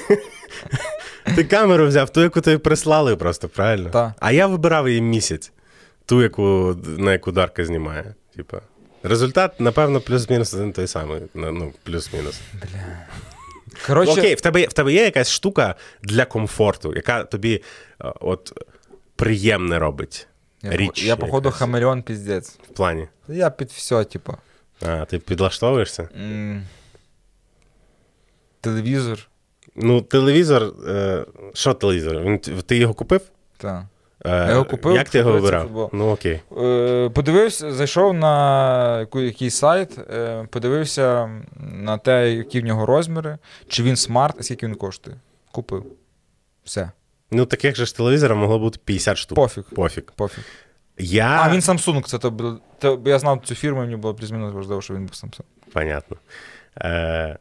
[SPEAKER 1] ти камеру взяв, ту, яку тобі прислали просто, правильно?
[SPEAKER 2] Так.
[SPEAKER 1] А я вибирав її місяць, ту, яку, на яку Дарка знімає. Типа. Результат, напевно, плюс-мінус один той самий. Ну, Ну, плюс-мінус.
[SPEAKER 2] Коротше,
[SPEAKER 1] Окей, в тебе, в тебе є якась штука для комфорту, яка тобі е, от, приємне робить.
[SPEAKER 2] я,
[SPEAKER 1] Річ.
[SPEAKER 2] я походу,
[SPEAKER 1] якась.
[SPEAKER 2] хамелеон піздець.
[SPEAKER 1] В плані.
[SPEAKER 2] Я під все, типу.
[SPEAKER 1] А, ти підлаштовуєшся?
[SPEAKER 2] М, Телевізор.
[SPEAKER 1] Ну, телевізор. Е, що телевізор? Ти його купив?
[SPEAKER 2] Так.
[SPEAKER 1] Е,
[SPEAKER 2] Я його купив,
[SPEAKER 1] Як ти його вибирав? Ну окей.
[SPEAKER 2] Е, подивився, зайшов на якийсь сайт, е, подивився на те, які в нього розміри, чи він смарт, і скільки він коштує. Купив. Все.
[SPEAKER 1] Ну, таких же ж телевізорів могло бути 50 штук.
[SPEAKER 2] Пофіг.
[SPEAKER 1] Пофіг.
[SPEAKER 2] Пофіг.
[SPEAKER 1] Я...
[SPEAKER 2] А, він Samsung, це то, бу- то я знав цю фірму, мені було плюс-мінус важливо, що він був Samsung.
[SPEAKER 1] Понятно. Е,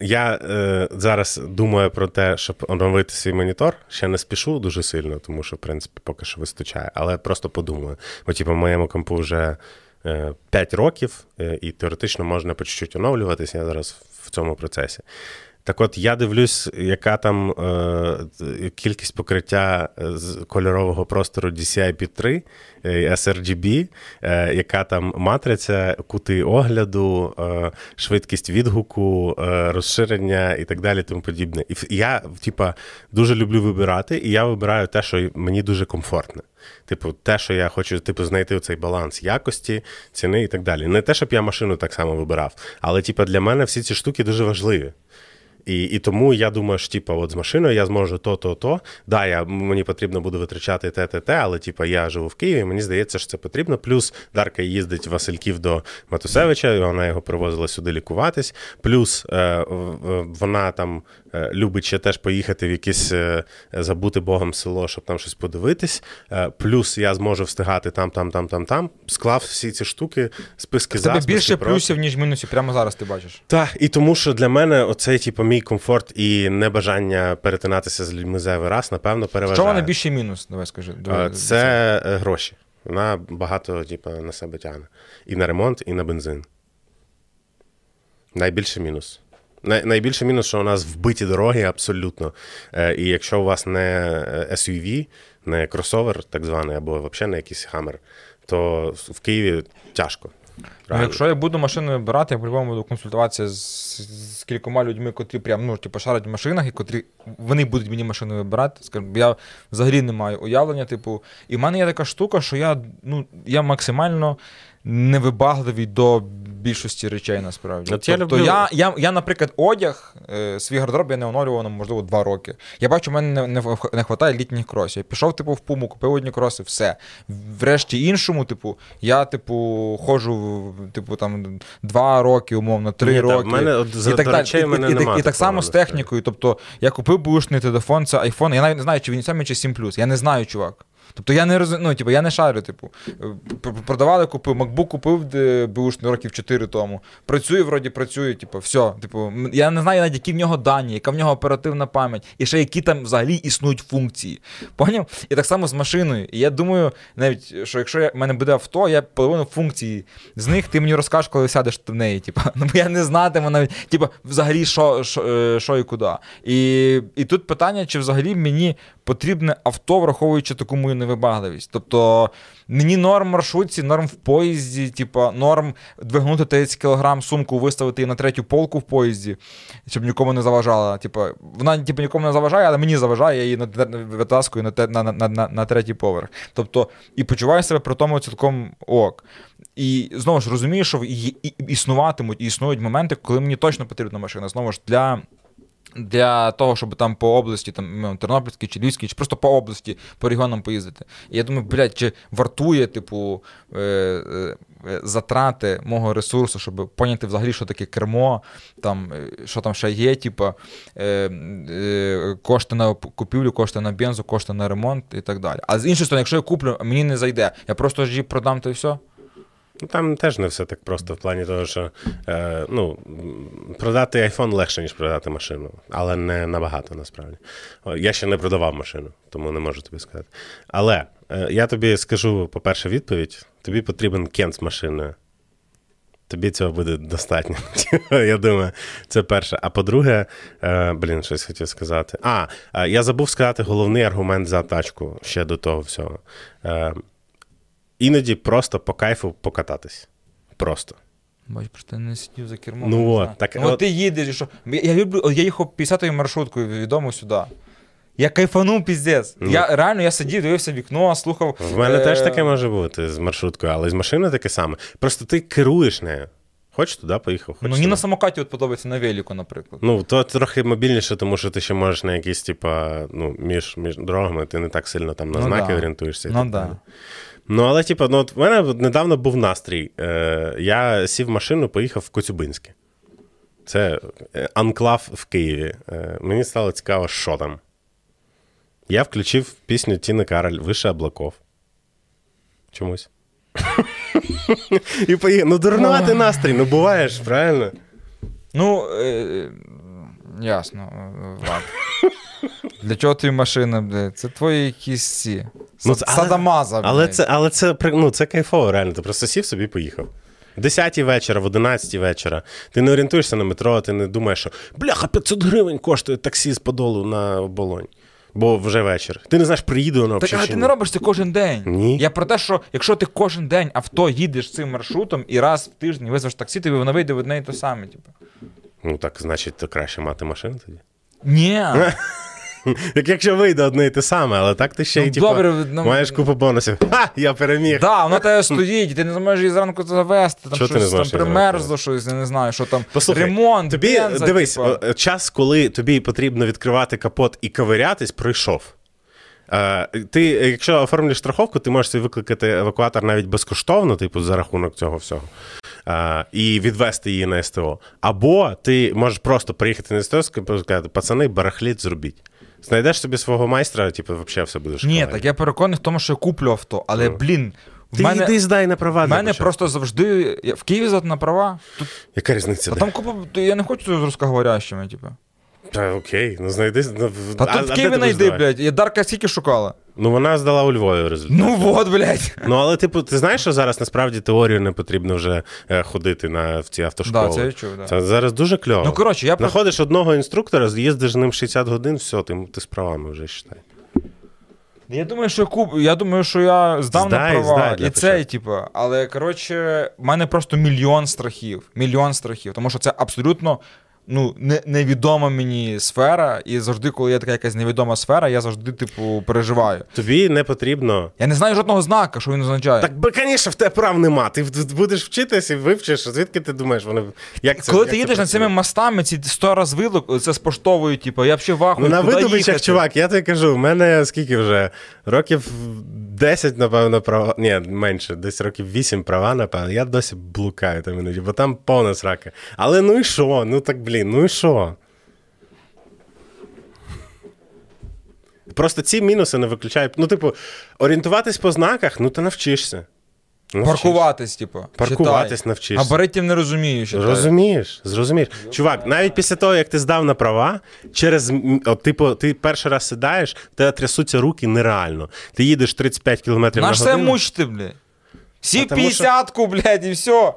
[SPEAKER 1] я е, зараз думаю про те, щоб оновити свій монітор. Ще не спішу дуже сильно, тому що, в принципі, поки що вистачає. Але просто подумаю. Бо, типу, моєму компу вже е, 5 років, е, і теоретично можна по чуть-чуть оновлюватися. Я зараз в цьому процесі. Так от я дивлюсь, яка там е, кількість покриття е, з кольорового простору DCI-P3, е, sRGB, е, яка там матриця, кути огляду, е, швидкість відгуку, е, розширення і так далі, тому подібне. І я, типа, дуже люблю вибирати, і я вибираю те, що мені дуже комфортне. Типу, те, що я хочу, типу, знайти цей баланс якості, ціни і так далі. Не те, щоб я машину так само вибирав, але типу, для мене всі ці штуки дуже важливі. І і тому я думаю, що типу, от з машиною я зможу то, то. Да, я, мені потрібно буде витрачати те, те, те, але типу, я живу в Києві, мені здається, що це потрібно. Плюс Дарка їздить Васильків до Матусевича, і вона його привозила сюди лікуватись. Плюс е, вона там любить ще теж поїхати в якесь е, забути Богом село, щоб там щось подивитись. Е, плюс я зможу встигати там, там, там, там, там. Склав всі ці штуки, списки.
[SPEAKER 2] Тебе більше плюсів, ніж мінусів. Прямо зараз ти бачиш.
[SPEAKER 1] Так, і тому що для мене оцей, типу, мій комфорт і небажання перетинатися з людьми зайвий раз, напевно, переважає.
[SPEAKER 2] Що найбільший мінус? Давай скажи.
[SPEAKER 1] Давай, це це гроші. Вона багато, типу, на себе тягне. І на ремонт, і на бензин. Найбільший мінус. Най, найбільший мінус, що у нас вбиті дороги абсолютно. Е, І якщо у вас не SUV, не кросовер, так званий, або взагалі не якийсь хаммер, то в Києві тяжко.
[SPEAKER 2] Ну, Якщо я буду машину вибирати, я по-любому буду консультуватися з, з кількома людьми, котрі прям ну, типу, шарять в машинах, і котрі вони будуть мені машину вибирати. Скажімо, я взагалі не маю уявлення. Типу, і в мене є така штука, що я ну, я максимально невибагливий до більшості речей насправді. От тобто, люблю... я, я, я, наприклад, одяг, е, свій гардероб я не оновлював, можливо, два роки. Я бачу, в мене не не, не вистачає літніх кросів. Я пішов, типу, в пуму, купив одні кроси, все. Врешті іншому, типу, я, типу, ходжу, типу, там, два роки, умовно, три Ні, роки.
[SPEAKER 1] Так, мене, от, і так, речей, і, мене
[SPEAKER 2] і, і, і, так само з технікою. Тобто, я купив бушний телефон, це iPhone, я навіть не знаю, чи він 7 чи 7 Я не знаю, чувак. Тобто я не розумію, ну, типу, я не шарю, типу, продавали, купив, MacBook купив бушний років 4 тому. Працює, вроді працює, типу, все. Типу, я не знаю навіть, які в нього дані, яка в нього оперативна пам'ять, і ще які там взагалі існують функції. Поняв? І так само з машиною. І я думаю, навіть, що якщо в мене буде авто, я половину функції з них ти мені розкажеш, коли сядеш в неї. Типу. <laughs> Ну, я не знатиму навіть, типу, взагалі, що що, е, що і куди. І, І тут питання, чи взагалі мені потрібне авто, враховуючи таку мою невибагливість. Тобто мені норм маршрутці, норм в поїзді, типу, норм двигнути 30 кг сумку, виставити її на третю полку в поїзді, щоб нікому не заважала. Типу, вона типу, нікому не заважає, але мені заважає, я її витаскую на на, на, на, на третій поверх. Тобто, і почуваю себе при тому цілком ок. І знову ж розумію, що існуватимуть і існують моменти, коли мені точно потрібна машина. Знову ж для для того, щоб там по області, там ну, Тернопільській чи Львівській, чи просто по області, по регіонам поїздити. І я думаю, блядь, чи вартує, типу, е, е, затрати мого ресурсу, щоб поняти взагалі, що таке кермо, там, е, що там ще є, типу, е, е, кошти на купівлю, кошти на бензу, кошти на ремонт і так далі. А з іншої сторони, якщо я куплю, мені не зайде, я просто ж її продам, то і все.
[SPEAKER 1] Ну, там теж не все так просто в плані того, що е, ну, продати iPhone легше, ніж продати машину, але не набагато насправді. Я ще не продавав машину, тому не можу тобі сказати. Але е, я тобі скажу, по-перше, відповідь: тобі потрібен кент з машиною. Тобі цього буде достатньо. <laughs> Я думаю, це перше. А по-друге, е, блін, щось хотів сказати. А, е, я забув сказати головний аргумент за тачку ще до того всього. Іноді просто по кайфу покататись. Просто.
[SPEAKER 2] Бач, просто не сидів за кермом.
[SPEAKER 1] Ну от, так,
[SPEAKER 2] ну, от ти їдеш, що. Я люблю, я їхав 50-ю маршруткою відомо сюди. Я кайфанув піздець. Ну. Я реально я сидів, дивився вікно, слухав.
[SPEAKER 1] В мене е... теж таке може бути з маршруткою, але з машиною таке саме. Просто ти керуєш нею. Хочеш туди, поїхав. Хоч
[SPEAKER 2] ну, мені на самокаті от подобається на велику, наприклад.
[SPEAKER 1] Ну, то трохи мобільніше, тому що ти ще можеш на якісь, типа, ну, між між дорогами, ти не так сильно там на ну, знаки да. орієнтуєшся.
[SPEAKER 2] Ну, так. Да.
[SPEAKER 1] Ну, але, типу, ну, от в мене недавно був настрій. Е, Я сів в машину, поїхав в Коцюбинське. Це е, анклав в Києві. Е, Мені стало цікаво, що там. Я включив пісню Тіни Кароль Више облаков. Чомусь. <laughs> І поїхав. Ну, дурнувати настрій, ну буває ж, правильно?
[SPEAKER 2] Ну, е, ясно, Влад. Для чого тобі машина, блядь? Це твої якісь ці. Ну, це, Садамаза.
[SPEAKER 1] Але, але це але це, ну, це кайфово, реально. Ти просто сів собі і поїхав. В 10 вечора, в 11 вечора. Ти не орієнтуєшся на метро, ти не думаєш, що бляха, 500 гривень коштує таксі з Подолу на оболонь. Бо вже вечір. Ти не знаєш, приїду воно
[SPEAKER 2] Так, а ти не робиш це кожен день.
[SPEAKER 1] Ні.
[SPEAKER 2] Я про те, що якщо ти кожен день авто їдеш цим маршрутом і раз в тиждень визвеш таксі, тобі воно вийде в одне і те саме. Типу.
[SPEAKER 1] Ну так, значить, то краще мати машину тоді.
[SPEAKER 2] Ні. <laughs>
[SPEAKER 1] Як якщо вийде одне і те саме, але так ти ще
[SPEAKER 2] Ну,
[SPEAKER 1] й типу,
[SPEAKER 2] добре, ну-
[SPEAKER 1] маєш купу бонусів. Ха, я переміг.
[SPEAKER 2] Да, воно тебе стоїть, і ти не зможеш її зранку завести, там
[SPEAKER 1] не
[SPEAKER 2] щось там примерзло, щось, я не знаю, що там.
[SPEAKER 1] Послухай,
[SPEAKER 2] ремонт,
[SPEAKER 1] тобі
[SPEAKER 2] бенза,
[SPEAKER 1] дивись,
[SPEAKER 2] типа.
[SPEAKER 1] о, час, коли тобі потрібно відкривати капот і ковирятись, пройшов. Е, ти, якщо оформлюєш страховку, ти можеш викликати евакуатор навіть безкоштовно, типу, за рахунок цього всього. е, і відвести її на СТО. Або ти можеш просто приїхати на СТО і сказати, пацани, барахліт зробіть. Знайдеш собі свого майстра, типу, взагалі все буде
[SPEAKER 2] Ні, так я переконаний в тому, що я куплю авто, але, блін, в
[SPEAKER 1] Ти
[SPEAKER 2] мене,
[SPEAKER 1] йди здай на права. для
[SPEAKER 2] мене
[SPEAKER 1] початку.
[SPEAKER 2] просто завжди. я- В Києві здати на права. Тут,
[SPEAKER 1] Яка різниця? де?
[SPEAKER 2] там купа. Я не хочу з русскоговорящими, типу.
[SPEAKER 1] Та окей, ну знайди. Ну,
[SPEAKER 2] Та
[SPEAKER 1] а-
[SPEAKER 2] тут в Києві знайди, блядь. Я Дарка скільки шукала.
[SPEAKER 1] Ну вона здала у Львові в результаті.
[SPEAKER 2] Ну вот, блядь.
[SPEAKER 1] Ну, але, типу, ти знаєш, що зараз насправді теорію не потрібно вже е, ходити на в ці автошколи.
[SPEAKER 2] Да, це я чув, да.
[SPEAKER 1] Це зараз дуже кльово.
[SPEAKER 2] Ну, коротше, я про-
[SPEAKER 1] Знаходиш одного інструктора, їздиш з ним 60 годин, все, ти, ти з правами вже считай.
[SPEAKER 2] Я думаю, що я я думаю, що я здав
[SPEAKER 1] Здай,
[SPEAKER 2] на права.
[SPEAKER 1] здай для
[SPEAKER 2] і цей, типу. Але коротше, в мене просто мільйон страхів. Мільйон страхів. Тому що це абсолютно ну, не, невідома мені сфера. І завжди, коли є така якась невідома сфера, я завжди, типу, переживаю.
[SPEAKER 1] Тобі не потрібно.
[SPEAKER 2] Я не знаю жодного знака, що він означає.
[SPEAKER 1] Так, бо, звісно, в тебе прав нема. Ти будеш вчитися і вивчиш, звідки ти думаєш, вони. Як це,
[SPEAKER 2] коли
[SPEAKER 1] як
[SPEAKER 2] ти їдеш над цими мостами, ці 100 раз вилок, це з поштовою, типу, я взагалі вахую,
[SPEAKER 1] Ну, на видобичах, чувак, я тобі кажу, в мене скільки вже? Років 10, напевно, права. Ні, менше, десь років 8 права, напевно. Я досі блукаю там іноді, бо там повна срака. Але ну і що? Ну так, блін, ну і що? Просто ці мінуси не виключають. Ну, типу, орієнтуватись по знаках, ну ти навчишся. Навчишся.
[SPEAKER 2] Паркуватись, типу.
[SPEAKER 1] Паркуватись
[SPEAKER 2] читай.
[SPEAKER 1] навчишся.
[SPEAKER 2] Габаритів не розумію, що
[SPEAKER 1] Розумієш, зрозумієш. Чувак, навіть після того, як ти здав на права, через от, типу, ти перший раз сідаєш, тебе трясуться руки нереально. Ти їдеш 35 км на
[SPEAKER 2] Наш це мучити, блядь. Сі
[SPEAKER 1] А тому що-
[SPEAKER 2] 50-ку, блядь, і все.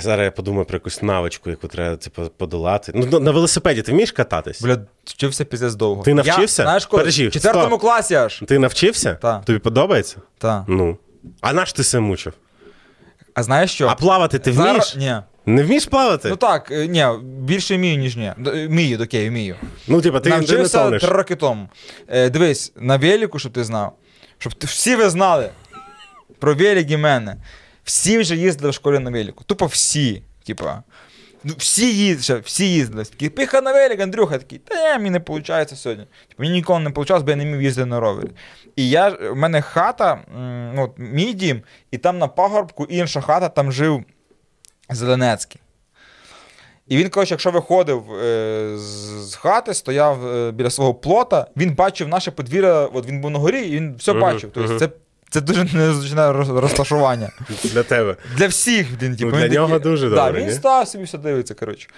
[SPEAKER 1] Зараз я подумаю про якусь навичку, яку треба типу, подолати. Ну, на- на велосипеді ти вмієш кататись?
[SPEAKER 2] Блядь, вчився піздець довго.
[SPEAKER 1] Ти навчився?
[SPEAKER 2] Я, знаєш, коли?
[SPEAKER 1] Подожди,
[SPEAKER 2] в четвертому класі аж.
[SPEAKER 1] Ти навчився?
[SPEAKER 2] Так.
[SPEAKER 1] Тобі подобається?
[SPEAKER 2] Так.
[SPEAKER 1] Ну. А наш ти себе мучив?
[SPEAKER 2] А знаєш що?
[SPEAKER 1] А плавати ти
[SPEAKER 2] Зараз-
[SPEAKER 1] вмієш?
[SPEAKER 2] Ні.
[SPEAKER 1] Не вмієш плавати?
[SPEAKER 2] Ну так, е, ні, більше вмію, ніж ні. Е, Вмію, окей, вмію.
[SPEAKER 1] Ну, типу, ти,
[SPEAKER 2] Навчився три роки тому. Е, дивись, на велику, щоб ти знав. Щоб всі ви знали про велик і мене. Всі вже їздили в школі на велику. Тупо всі. Типа. Ну, всі їздили, всі їздили. Такі, пиха на велик, Андрюха такий, та ні, мені не виходить сьогодні. Типу, мені ніколи не вийшло, бо я не міг їздити на ровері. І я, в мене хата, ну, от, мій дім, і там на пагорбку інша хата, там жив Зеленецький. І він, коротше, якщо виходив е, з, з хати, стояв е, біля свого плота, він бачив наше подвір'я, от він був на горі, і він все бачив. Тобто це, це дуже незручне розташування.
[SPEAKER 1] Для тебе.
[SPEAKER 2] Для всіх, блін, типу,
[SPEAKER 1] Ну, для
[SPEAKER 2] він
[SPEAKER 1] нього
[SPEAKER 2] такий-
[SPEAKER 1] дуже
[SPEAKER 2] да,
[SPEAKER 1] добре,
[SPEAKER 2] Він
[SPEAKER 1] ні?
[SPEAKER 2] став собі все дивиться, коротше.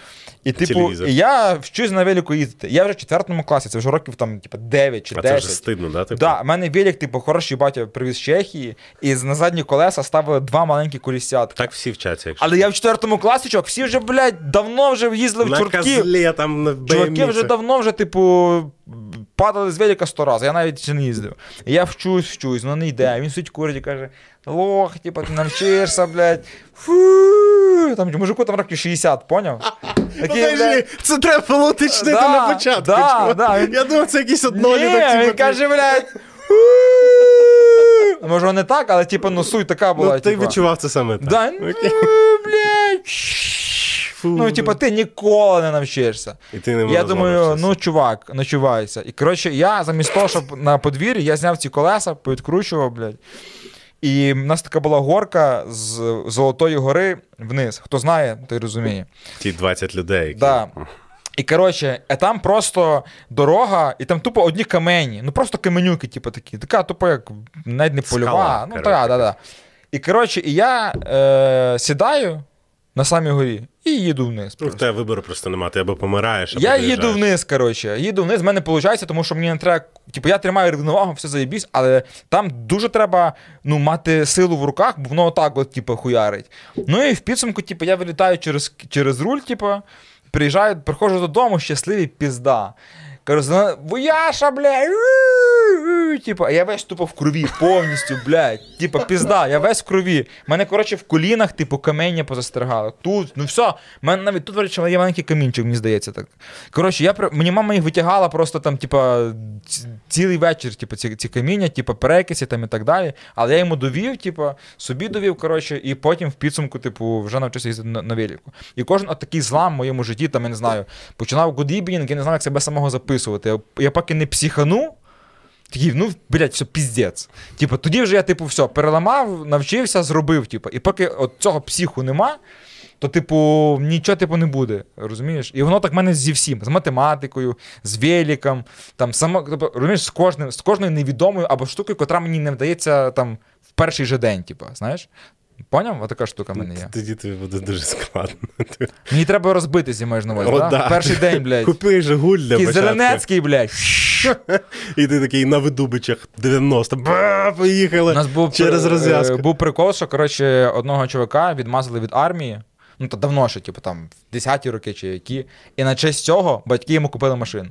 [SPEAKER 2] І, типу,
[SPEAKER 1] Телевізор.
[SPEAKER 2] і я вчусь на велику їздити. Я вже в четвертому класі, це вже років там, типу, 9 чи
[SPEAKER 1] А
[SPEAKER 2] 10.
[SPEAKER 1] це вже стидно, да? Типу?
[SPEAKER 2] Да, в мене велик, типу, хороший батя привіз з Чехії, і на задні колеса ставили два маленькі колісятки.
[SPEAKER 1] Так всі вчаться, якщо.
[SPEAKER 2] Але я в четвертому класі, чувак, всі вже, блядь, давно вже їздили в чортків.
[SPEAKER 1] козлі там на
[SPEAKER 2] Чуваки вже давно вже, типу, падали з велика сто разів, я навіть ще не їздив. І я вчусь, вчусь, ну не йде. Він сидить курить і каже: лох, типу, ти навчишся, блядь. Фу. Там мужику там років 60, поняв? Такий, блядь,
[SPEAKER 1] це треба було уточнити
[SPEAKER 2] Да,
[SPEAKER 1] на початку.
[SPEAKER 2] да,
[SPEAKER 1] чувак.
[SPEAKER 2] да, він-
[SPEAKER 1] Я думав, це якийсь
[SPEAKER 2] Ні,
[SPEAKER 1] одноліток. типу,
[SPEAKER 2] він каже, блядь. «Фу». Може, не так, але типу, ну суть така була.
[SPEAKER 1] Ну, ти
[SPEAKER 2] типу.
[SPEAKER 1] відчував це саме так.
[SPEAKER 2] Да, ну, блядь. Ну, типу, ти ніколи не навчишся.
[SPEAKER 1] І ти не
[SPEAKER 2] Я думаю, ну чувак, ночувайся. І коротше, я замість того, щоб на подвір'ї, я зняв ці колеса, повідкручував, блядь. І в нас така була горка з Золотої гори вниз. Хто знає, той розуміє.
[SPEAKER 1] Ті 20 людей. Які...
[SPEAKER 2] Да. І коротше, а там просто дорога, і там тупо одні камені. Ну просто каменюки, типу такі. Така тупо як навіть не польова.
[SPEAKER 1] Скала,
[SPEAKER 2] ну так, да, да. І коротше, і я е, сідаю на самій горі і їду вниз.
[SPEAKER 1] Ну, в тебе вибору просто немає. Ти або помираєш, або
[SPEAKER 2] Я
[SPEAKER 1] доїжджаєш.
[SPEAKER 2] їду вниз, коротше. Їду вниз, в мене виходить, тому що мені не треба. Типу, я тримаю рівновагу, все заєбісь, але там дуже треба ну, мати силу в руках, бо воно отак от, типу, хуярить. Ну і в підсумку, типу, я вилітаю через, через руль, типу, приїжджаю, приходжу додому, щасливий пізда. Кажу, вояша, блядь. Типа, я весь тупо в крові, повністю, блядь. Типа, пізда, я весь в крові. Мене, коротше, в колінах, типу, каміння позастригало. Тут, ну все, мене навіть тут речі, є маленький камінчик, мені здається так. Коротше, я мені мама їх витягала просто там, типа, цілий вечір, типу, ці ці каміння, типу, перекисі там і так далі. Але я йому довів, типу, собі довів, коротше, і потім в підсумку, типу, вже навчився їздити на, велику. І кожен от такий злам в моєму житті, там, я не знаю, починав годібінг, я не знаю, як себе самого записувати. Я, я поки не психану. Такий, ну, блядь, все, піздець. Типу, тоді вже я, типу, все, переламав, навчився, зробив. Типу. І поки от цього психу нема, то, типу, нічого типу, не буде. розумієш? І воно так в мене зі всім, з математикою, з великом, там, само, тобто, розумієш, з кожним, з кожною невідомою або штукою, котра мені не вдається там в перший же день, типу, знаєш? Поняв? Отака штука в мене є.
[SPEAKER 1] Тоді тобі буде дуже складно. <laughs>
[SPEAKER 2] Мені треба розбитися, маєш на увазі,
[SPEAKER 1] О,
[SPEAKER 2] да?
[SPEAKER 1] да.
[SPEAKER 2] Перший день, блядь.
[SPEAKER 1] Купи Жигуль для
[SPEAKER 2] Такий
[SPEAKER 1] початку.
[SPEAKER 2] Зеленецький, блядь. <laughs>
[SPEAKER 1] І ти такий на видубичах 90. Ба, поїхали
[SPEAKER 2] У нас був,
[SPEAKER 1] через
[SPEAKER 2] е,
[SPEAKER 1] розв'язку.
[SPEAKER 2] був прикол, що коротше, одного чувака відмазали від армії. Ну, то давно ще, типу, там, в 10-ті роки чи які. І на честь цього батьки йому купили машину.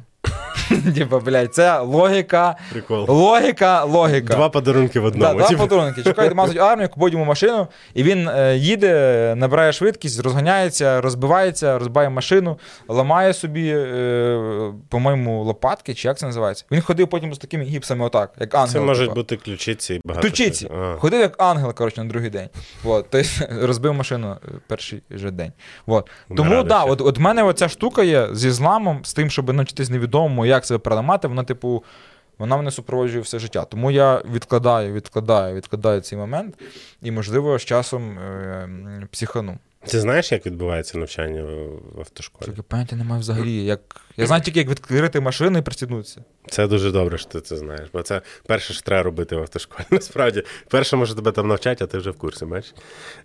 [SPEAKER 2] <laughs> Типа, блядь, це логіка.
[SPEAKER 1] Прикол.
[SPEAKER 2] Логіка, логіка.
[SPEAKER 1] Два подарунки в
[SPEAKER 2] Да, два
[SPEAKER 1] Типу,
[SPEAKER 2] подарунки. Чекають, мазуть армію, купують йому машину, і він е, їде, набирає швидкість, розганяється, розбивається, розбиває машину, ламає собі, е, по-моєму, лопатки, чи як це називається. Він ходив потім з такими гіпсами, отак, як ангел.
[SPEAKER 1] Це можуть
[SPEAKER 2] типа.
[SPEAKER 1] бути ключиці і багато.
[SPEAKER 2] Ключиці.
[SPEAKER 1] чого. А.
[SPEAKER 2] Ходив як ангел, коротше, на другий день. Вот. Тобто <laughs> розбив машину е, перший же день. Вот. Тому так, да, от, от в мене оця штука є зі зламом, з тим, щоб навчитись невідомому, як себе переламати, вона, типу, вона мене супроводжує все життя. Тому я відкладаю, відкладаю, відкладаю цей момент і, можливо, з часом е, психану.
[SPEAKER 1] Ти знаєш, як відбувається навчання в- автошколі?
[SPEAKER 2] Тільки поняття немає взагалі. Як... Я знаю тільки, як відкрити машину і пристібнутися.
[SPEAKER 1] Це дуже добре, що ти це знаєш, бо це перше, що треба робити в автошколі. <laughs> Насправді, перше, може тебе там навчать, а ти вже в курсі, бачиш?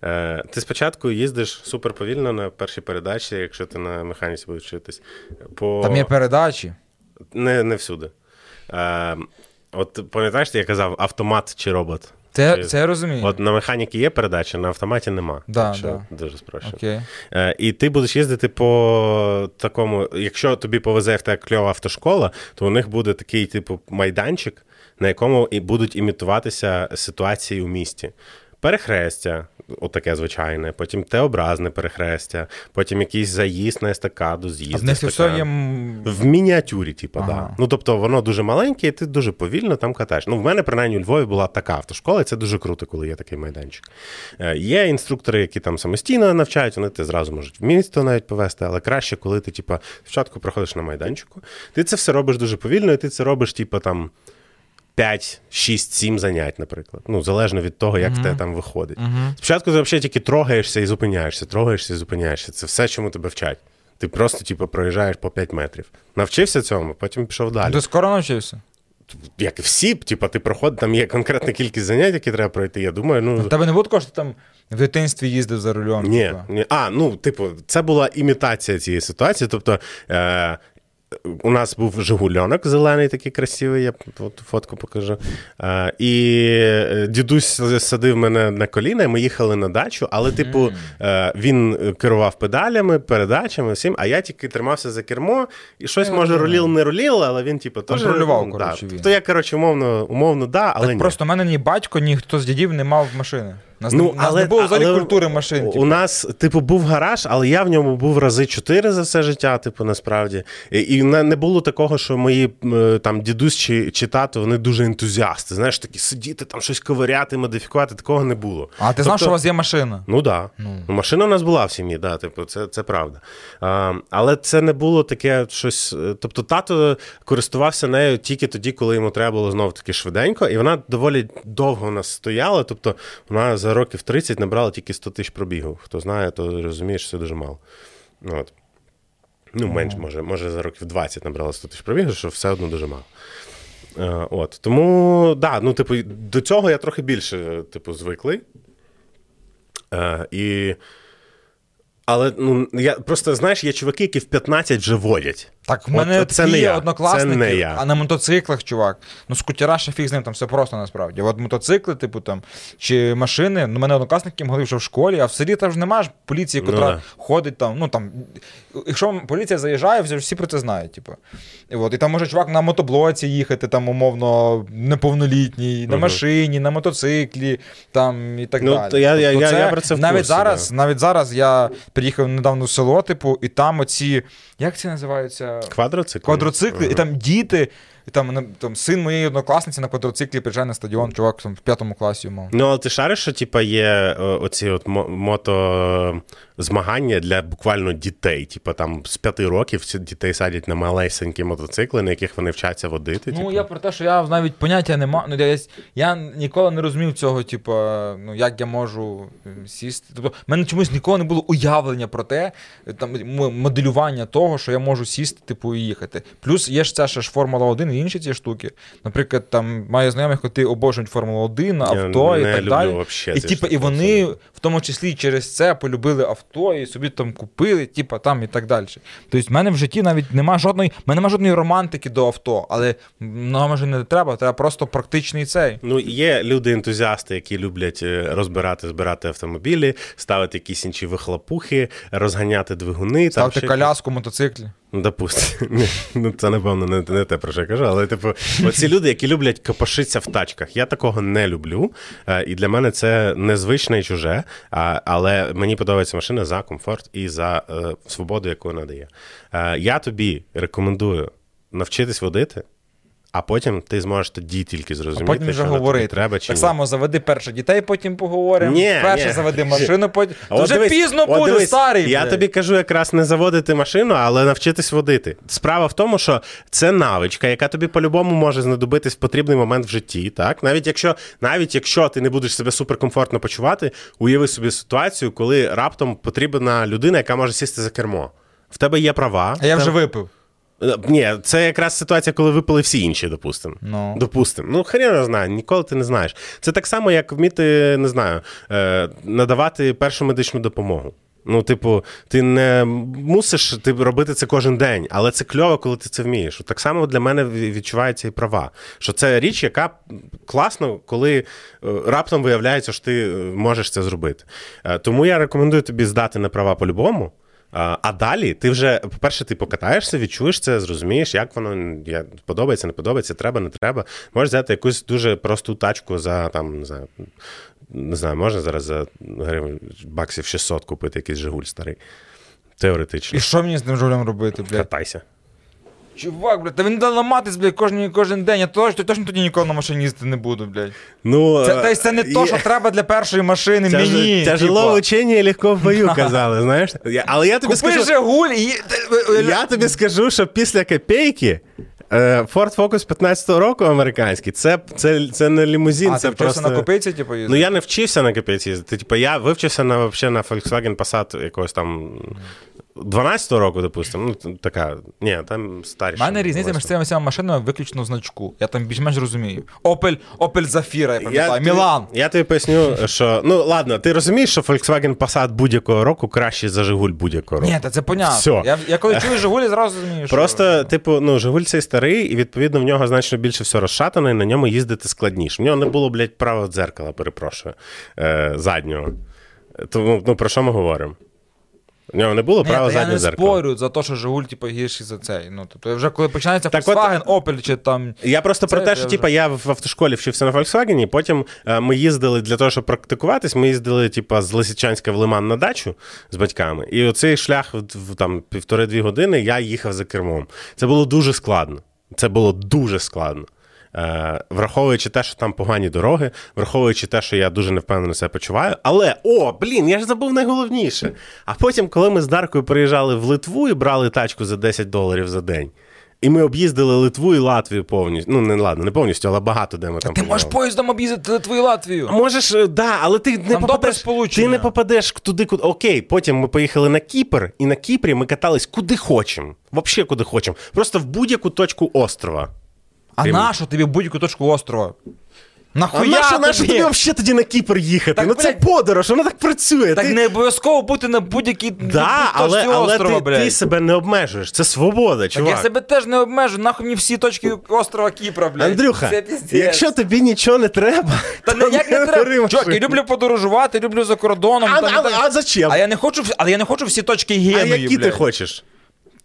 [SPEAKER 1] Е, ти спочатку їздиш супер повільно на першій передачі, якщо ти на механіці будеш вчитись. По...
[SPEAKER 2] Там є передачі.
[SPEAKER 1] Не, не всюди. Е, от пам'ятаєш, я казав, автомат чи робот?
[SPEAKER 2] Це,
[SPEAKER 1] Чи-
[SPEAKER 2] це я розумію.
[SPEAKER 1] От на механіки є передача, на автоматі нема.
[SPEAKER 2] Да,
[SPEAKER 1] так
[SPEAKER 2] да.
[SPEAKER 1] Дуже спрощено.
[SPEAKER 2] Окей.
[SPEAKER 1] Е, і ти будеш їздити по такому, якщо тобі повезе в тебе кльова автошкола, то у них буде такий, типу, майданчик, на якому і будуть імітуватися ситуації у місті. Перехрестя, отаке звичайне, потім Т-образне перехрестя, потім якийсь заїзд на естакаду, з'їзд.
[SPEAKER 2] А в все є.
[SPEAKER 1] В мініатюрі, типу,
[SPEAKER 2] Ага.
[SPEAKER 1] да. Ну, тобто, воно дуже маленьке, і ти дуже повільно там катаєш. Ну, в мене, принаймні, у Львові була така автошкола, і це дуже круто, коли є такий майданчик. Е, Є інструктори, які там самостійно навчають, вони ти зразу можуть в місто навіть повезти, але краще, коли ти, типу, спочатку проходиш на майданчику, ти це все робиш дуже повільно, і ти це робиш, типу, там. 5, 6, 7 занять, наприклад. Ну, залежно від того, як в тебе там виходить. Спочатку ти взагалі тільки трогаєшся і зупиняєшся, трогаєшся і зупиняєшся. Це все, чому тебе вчать. Ти просто, типу, проїжджаєш по 5 метрів. Навчився цьому, потім пішов далі.
[SPEAKER 2] Ти скоро навчився?
[SPEAKER 1] Як і всі, типу, ти проходиш, там є конкретна кількість занять, які треба пройти. Я думаю, ну.
[SPEAKER 2] В тебе не було такого, що ти там в дитинстві їздив за рулем?
[SPEAKER 1] Ні, ні. А, ну, типу, це була імітація цієї ситуації. Тобто, е, у нас був Жигульонок зелений, такий красивий, я от фотку покажу. Е, і е, дідусь садив мене на коліна, і ми їхали на дачу, але, типу, е, він керував педалями, передачами, всім, а я тільки тримався за кермо, і щось, може, руліл, не руліл, але він, типу, теж.
[SPEAKER 2] Контролював,
[SPEAKER 1] ну,
[SPEAKER 2] коротше,
[SPEAKER 1] да.
[SPEAKER 2] він.
[SPEAKER 1] То я, коротше, умовно, умовно, да, але
[SPEAKER 2] Так
[SPEAKER 1] ні.
[SPEAKER 2] просто в мене ні батько, ні хто з дідів не мав машини. Нас,
[SPEAKER 1] Ну,
[SPEAKER 2] не, нас
[SPEAKER 1] але-
[SPEAKER 2] не було взагалі
[SPEAKER 1] але
[SPEAKER 2] культури машин.
[SPEAKER 1] У
[SPEAKER 2] типу.
[SPEAKER 1] нас, типу, був гараж, але я в ньому був рази чотири за все життя, типу, насправді. І, і не, не було такого, що мої е, там дідусь чи, чи тато, вони дуже ентузіасти. Знаєш, такі сидіти, там щось ковиряти, модифікувати, такого не було.
[SPEAKER 2] А ти знав,
[SPEAKER 1] Тобто-
[SPEAKER 2] що у вас є машина?
[SPEAKER 1] Ну так. Да. Ну. Машина у нас була в сім'ї, да, типу, це, це правда. А, але це не було таке щось. е, Тобто, тато користувався нею тільки тоді, коли йому треба було знову таки швиденько, і вона доволі довго у нас стояла. Тобто, вона за років 30 набрала тільки 100 тисяч пробігів. Хто знає, то розуміє, що це дуже мало. От. Ну, менше, може, може, за років 20 набрала 100 тисяч пробігів, що все одно дуже мало. Е, От. Тому, да, ну, типу, до цього я трохи більше, типу, звиклий. Е, і... Але ну, я просто знаєш, є чуваки, які в 15 вже водять.
[SPEAKER 2] Так, в мене
[SPEAKER 1] От це не я,
[SPEAKER 2] однокласники,
[SPEAKER 1] це не я.
[SPEAKER 2] а на мотоциклах, чувак. Ну, скутера ще фіг з ним, там все просто насправді. От мотоцикли, типу там, чи машини, ну, мене однокласники могли вже в школі, а в селі там ж немає ж поліції,
[SPEAKER 1] Ну,
[SPEAKER 2] котра
[SPEAKER 1] да.
[SPEAKER 2] ходить там. Ну там, якщо поліція заїжджає, всі про це знають. Типу. І, от, і там може чувак на мотоблоці їхати, там, умовно, неповнолітній, на
[SPEAKER 1] Мгм.
[SPEAKER 2] машині, на мотоциклі, там і так
[SPEAKER 1] Ну,
[SPEAKER 2] далі.
[SPEAKER 1] я- я-
[SPEAKER 2] Тобто
[SPEAKER 1] я- я про це в
[SPEAKER 2] навіть
[SPEAKER 1] курсі,
[SPEAKER 2] зараз,
[SPEAKER 1] да.
[SPEAKER 2] навіть зараз я приїхав недавно в село, типу, і там оці, як це називаються?
[SPEAKER 1] Квадроцикли.
[SPEAKER 2] Квадроцикли, і там діти, і там, на- там син моєї однокласниці на квадроциклі приїжджає на стадіон, чувак там в п'ятому класі мав.
[SPEAKER 1] Ну, але ти шариш, що типа є е, оці от мото змагання для буквально дітей. Типа там з п'яти років ці дітей садять на малесенькі мотоцикли, на яких вони вчаться водити.
[SPEAKER 2] Ну,
[SPEAKER 1] типу.
[SPEAKER 2] я про те, що я навіть поняття не маю. Ну, я, я ніколи не розумів цього, типу, ну, як я можу е, сісти. Тобто, в мене чомусь ніколи не було уявлення про те, е, там, моделювання того, що я можу сісти, типу, і їхати. Плюс є ж ця ще ж Формула 1 і інші ці штуки. Наприклад, там маю знайомих, коти обожнюють Формулу 1, авто
[SPEAKER 1] не
[SPEAKER 2] і так
[SPEAKER 1] люблю
[SPEAKER 2] далі.
[SPEAKER 1] вообще
[SPEAKER 2] і, типу, і вони в тому числі через це полюбили авто і собі там купили, типу, там і так далі. Тобто, в мене в житті навіть немає жодної, в мене немає жодної романтики до авто, але нам вже не треба, треба просто практичний цей.
[SPEAKER 1] Ну, є люди-ентузіасти, які люблять е, розбирати, збирати автомобілі, ставити якісь інші вихлопухи, розганяти двигуни. там ще-
[SPEAKER 2] коляску, мотоциклі.
[SPEAKER 1] Ну, допустимо. <laughs> Ну, це, напевно, не, не те, про що я кажу, але, типу, оці люди, які люблять копошитися в тачках. Я такого не люблю. е, І для мене це незвичне і чуже. Але мені подобається машина за комфорт і за е, свободу, яку вона дає. Я тобі рекомендую навчитись водити. А потім ти зможеш тоді тільки
[SPEAKER 2] А
[SPEAKER 1] зрозуміти,
[SPEAKER 2] потім вже
[SPEAKER 1] що на тобі
[SPEAKER 2] говорити.
[SPEAKER 1] треба чи
[SPEAKER 2] так
[SPEAKER 1] ні.
[SPEAKER 2] само заведи перше дітей, потім поговоримо.
[SPEAKER 1] Ні,
[SPEAKER 2] перше
[SPEAKER 1] ні.
[SPEAKER 2] заведи машину, <laughs> потім.
[SPEAKER 1] А от
[SPEAKER 2] вже
[SPEAKER 1] дивись,
[SPEAKER 2] пізно
[SPEAKER 1] от
[SPEAKER 2] буде,
[SPEAKER 1] дивись,
[SPEAKER 2] старий.
[SPEAKER 1] Я
[SPEAKER 2] блядь.
[SPEAKER 1] тобі кажу якраз не заводити машину, але навчитись водити. Справа в тому, що це навичка, яка тобі по-любому може знадобитись в потрібний момент в житті. Так? Навіть якщо навіть якщо ти не будеш себе суперкомфортно почувати, уяви собі ситуацію, коли раптом потрібна людина, яка може сісти за кермо. В тебе є права.
[SPEAKER 2] А я вже випив.
[SPEAKER 1] Е, Ні, це якраз ситуація, коли випили всі інші, допустимо.
[SPEAKER 2] Ну.
[SPEAKER 1] Допустимо. Ну, хрен не знаю, ніколи ти не знаєш. Це так само, як вміти, не знаю, е, надавати першу медичну допомогу. Ну, типу, ти не мусиш ти робити це кожен день, але це кльово, коли ти це вмієш. Так само для мене відчуваються і права. Що це річ, яка класно, коли е, раптом виявляється, що ти можеш це зробити. Тому я рекомендую тобі здати на права по-любому. А далі ти вже, по-перше, ти покатаєшся, відчуєш це, зрозумієш, як воно подобається, не подобається, треба, не треба. Можеш взяти якусь дуже просту тачку за там, не знаю, не знаю, можна зараз за гривень баксів 600 купити якийсь Жигуль старий. Теоретично.
[SPEAKER 2] І що мені з ним жигулем робити, блядь?
[SPEAKER 1] Катайся.
[SPEAKER 2] Чувак, блядь, та він буде ламатись, блядь, кожен, кожен день. Я точно, точно тоді ніколи на машині їздити не буду, блядь.
[SPEAKER 1] Ну,
[SPEAKER 2] Це,
[SPEAKER 1] е,
[SPEAKER 2] та й це не то, що треба для першої машини
[SPEAKER 1] Тяж-
[SPEAKER 2] мені.
[SPEAKER 1] Тяжело
[SPEAKER 2] типа.
[SPEAKER 1] учення легко в бою, <laughs> казали, знаєш? Я- Але я тобі
[SPEAKER 2] Купи
[SPEAKER 1] скажу.
[SPEAKER 2] Жигуль і...
[SPEAKER 1] Я тобі скажу, що після копійки е, Ford Focus 15-го року американський, це, це, це не лімузин,
[SPEAKER 2] А,
[SPEAKER 1] це
[SPEAKER 2] ти вчився
[SPEAKER 1] просто...
[SPEAKER 2] на копійці, типу,
[SPEAKER 1] Ну я не вчився на копійці їздити. Типу, я вивчився на, вообще, на Volkswagen Passat якогось там 12-го року, допустимо. Ну, така. Ні, там
[SPEAKER 2] У мене різниця між цими всіма машинами виключно значку. Я там більш-менш розумію. Opel, Opel Zafira, я пам'ятаю. Мілан.
[SPEAKER 1] Я тобі поясню, що. Ну, ладно, ти розумієш, що Volkswagen Passat будь-якого року краще за Жигуль будь-якого року.
[SPEAKER 2] Ні, та це понятно.
[SPEAKER 1] Всьо.
[SPEAKER 2] Я, я коли чую Жигулі, зразу розумію, що...
[SPEAKER 1] Просто, типу, ну, Жигуль цей старий, і відповідно в нього значно більше все розшатано, і на ньому їздити складніше. В нього не було, блядь, правого дзеркала, перепрошую, е, заднього. Тому, ну, про що ми говоримо? В нього не було правого
[SPEAKER 2] та я не спорю за те, що Жигуль, типу, гірший за цей. Ну, тобто, вже коли починається
[SPEAKER 1] Так от-
[SPEAKER 2] Volkswagen, Opel чи там...
[SPEAKER 1] Я просто
[SPEAKER 2] Це
[SPEAKER 1] про те,
[SPEAKER 2] я
[SPEAKER 1] що
[SPEAKER 2] вже-
[SPEAKER 1] типа, я в автошколі вчився на Volkswagen, потім е, ми їздили для того, щоб практикуватись, ми їздили типа, з Лисичанська в Лиман на дачу з батьками. І оцей шлях в, в там, півтори-дві години я їхав за кермом. Це було дуже складно. Це було дуже складно. Е, враховуючи те, що там погані дороги, враховуючи те, що я дуже невпевнено себе почуваю. Але о, блін, я ж забув найголовніше. А потім, коли ми з Даркою приїжджали в Литву і брали тачку за 10 доларів за день. І ми об'їздили Литву і Латвію повністю. Ну, не ладно, не повністю, але багато де ми там.
[SPEAKER 2] Ти можеш поїздом об'їздити твою Латвію.
[SPEAKER 1] Можеш, е, да, але ти не
[SPEAKER 2] Там
[SPEAKER 1] попадеш. Ти не попадеш туди, куди. Окей, потім ми поїхали на Кіпр, і на Кіпрі ми катались куди хочемо. Взагалі куди хочемо. Просто в будь-яку точку острова.
[SPEAKER 2] А
[SPEAKER 1] Крім-
[SPEAKER 2] нащо тобі будь-яку точку острова? Нахуя
[SPEAKER 1] а нащо,
[SPEAKER 2] тобі?
[SPEAKER 1] нащо тобі взагалі тоді на Кіпр їхати?
[SPEAKER 2] Так,
[SPEAKER 1] ну це
[SPEAKER 2] блядь,
[SPEAKER 1] подорож, воно так працює.
[SPEAKER 2] Так
[SPEAKER 1] ти...
[SPEAKER 2] не обов'язково бути на будь-якій
[SPEAKER 1] Да, але,
[SPEAKER 2] точці
[SPEAKER 1] але
[SPEAKER 2] острова,
[SPEAKER 1] ти,
[SPEAKER 2] блядь.
[SPEAKER 1] ти себе не обмежуєш. Це свобода,
[SPEAKER 2] Так я себе теж не обмежу, нахуй мені всі точки острова Кіпра, блядь.
[SPEAKER 1] Андрюха,
[SPEAKER 2] Це
[SPEAKER 1] якщо тобі нічого не треба,
[SPEAKER 2] Та
[SPEAKER 1] то
[SPEAKER 2] не як не
[SPEAKER 1] бери
[SPEAKER 2] треба. Чувак, я люблю подорожувати, люблю за кордоном.
[SPEAKER 1] А,
[SPEAKER 2] там,
[SPEAKER 1] а,
[SPEAKER 2] там.
[SPEAKER 1] а зачем?
[SPEAKER 2] А я не хочу, але я не хочу всі точки
[SPEAKER 1] А
[SPEAKER 2] Генуї,
[SPEAKER 1] які ти хочеш?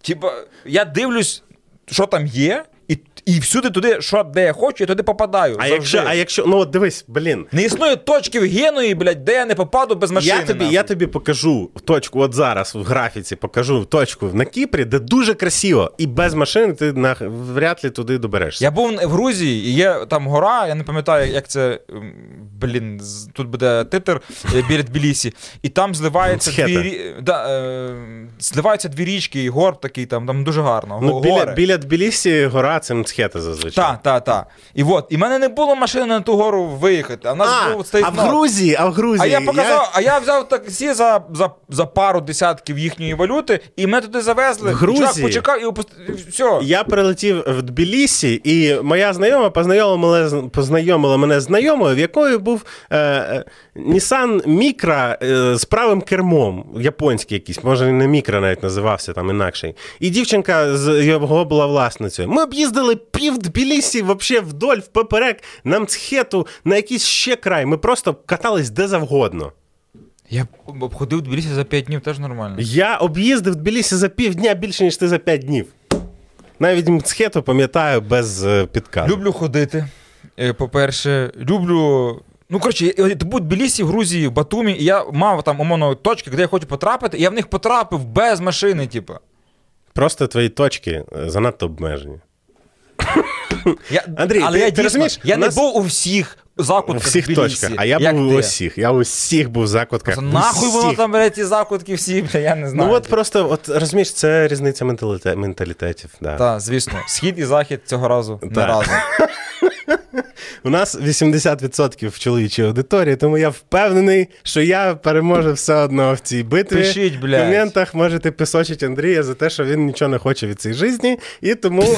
[SPEAKER 2] Типа, я дивлюсь, що там є, і, і всюди туди, що де я хочу, я туди попадаю.
[SPEAKER 1] А
[SPEAKER 2] завжди.
[SPEAKER 1] якщо, а якщо, ну от дивись, блін.
[SPEAKER 2] Не існує точки в Генуї, блядь, де я не попаду без машини.
[SPEAKER 1] Я тобі,
[SPEAKER 2] нахуй.
[SPEAKER 1] я тобі покажу точку, от зараз в графіці покажу точку на Кіпрі, де дуже красиво, і без машини ти на, вряд ли туди доберешся.
[SPEAKER 2] Я був в Грузії, і є там гора, я не пам'ятаю, як це. Блін, тут буде титр е, біля Тбілісі, і там зливаються
[SPEAKER 1] Схета.
[SPEAKER 2] дві, да, е, зливаються дві річки, і горб такий, там, там дуже гарно.
[SPEAKER 1] Ну,
[SPEAKER 2] го-
[SPEAKER 1] біля, біля Тбілісі гора це мцхета зазвичай.
[SPEAKER 2] Так, так, так. І от, і в мене не було машини на ту гору виїхати. А в нас
[SPEAKER 1] А,
[SPEAKER 2] був стоїть
[SPEAKER 1] а в. Грузії, а в Грузії.
[SPEAKER 2] А я показав, а я взяв таксі за, за, за пару десятків їхньої валюти, і мене туди завезли.
[SPEAKER 1] В Грузії?
[SPEAKER 2] Чувак почекав і опуст... і все.
[SPEAKER 1] Я прилетів в Тбілісі, і моя знайома познайомила, мене- познайомила мене з знайомою, в якої був е, е, Nissan Micra е, з правим кермом, японський якийсь, може не Micra навіть називався там інакший. І дівчинка з його була власницею. Ми об'їздили пів Тбілісі, вообще вдоль, впоперек, на Мцхету, на якийсь ще край. Ми просто катались де завгодно.
[SPEAKER 2] Я об- обходив Тбілісі за 5 днів, теж нормально.
[SPEAKER 1] Я об'їздив Тбілісі за півдня більше, ніж ти за п'ять днів. Навіть Мцхету пам'ятаю без е, підказу.
[SPEAKER 2] Люблю ходити. е, По-перше, люблю. Ну, коротше, був в Тбілісі, в Грузії, в Батумі, і я мав там умовно точки, де я хочу потрапити, і я в них потрапив без машини, типу.
[SPEAKER 1] Просто твої точки е, занадто обмежені.
[SPEAKER 2] Я, <laughs>
[SPEAKER 1] Андрій,
[SPEAKER 2] але
[SPEAKER 1] ти-
[SPEAKER 2] я
[SPEAKER 1] ти
[SPEAKER 2] дійсно,
[SPEAKER 1] розумієш,
[SPEAKER 2] я
[SPEAKER 1] у
[SPEAKER 2] не був у всіх
[SPEAKER 1] У
[SPEAKER 2] закутках
[SPEAKER 1] всіх
[SPEAKER 2] Тбілісі,
[SPEAKER 1] точках. А я
[SPEAKER 2] як
[SPEAKER 1] був у
[SPEAKER 2] ти.
[SPEAKER 1] усіх. Я у всіх був в закутках.
[SPEAKER 2] Та Нахуй воно там, ті закутки всі, бля, я не знаю.
[SPEAKER 1] Ну от просто, от розумієш, це різниця менталіте- менталітетів. Да.
[SPEAKER 2] Так, звісно. Схід і захід цього разу не разом. <laughs>
[SPEAKER 1] У нас 80% в чоловічій аудиторії, тому я впевнений, що я переможу все одно в цій битві.
[SPEAKER 2] Пишіть,
[SPEAKER 1] В
[SPEAKER 2] блядь.
[SPEAKER 1] коментах можете писочити Андрія за те, що він нічого не хоче від цієї житті, і тому. <laughs>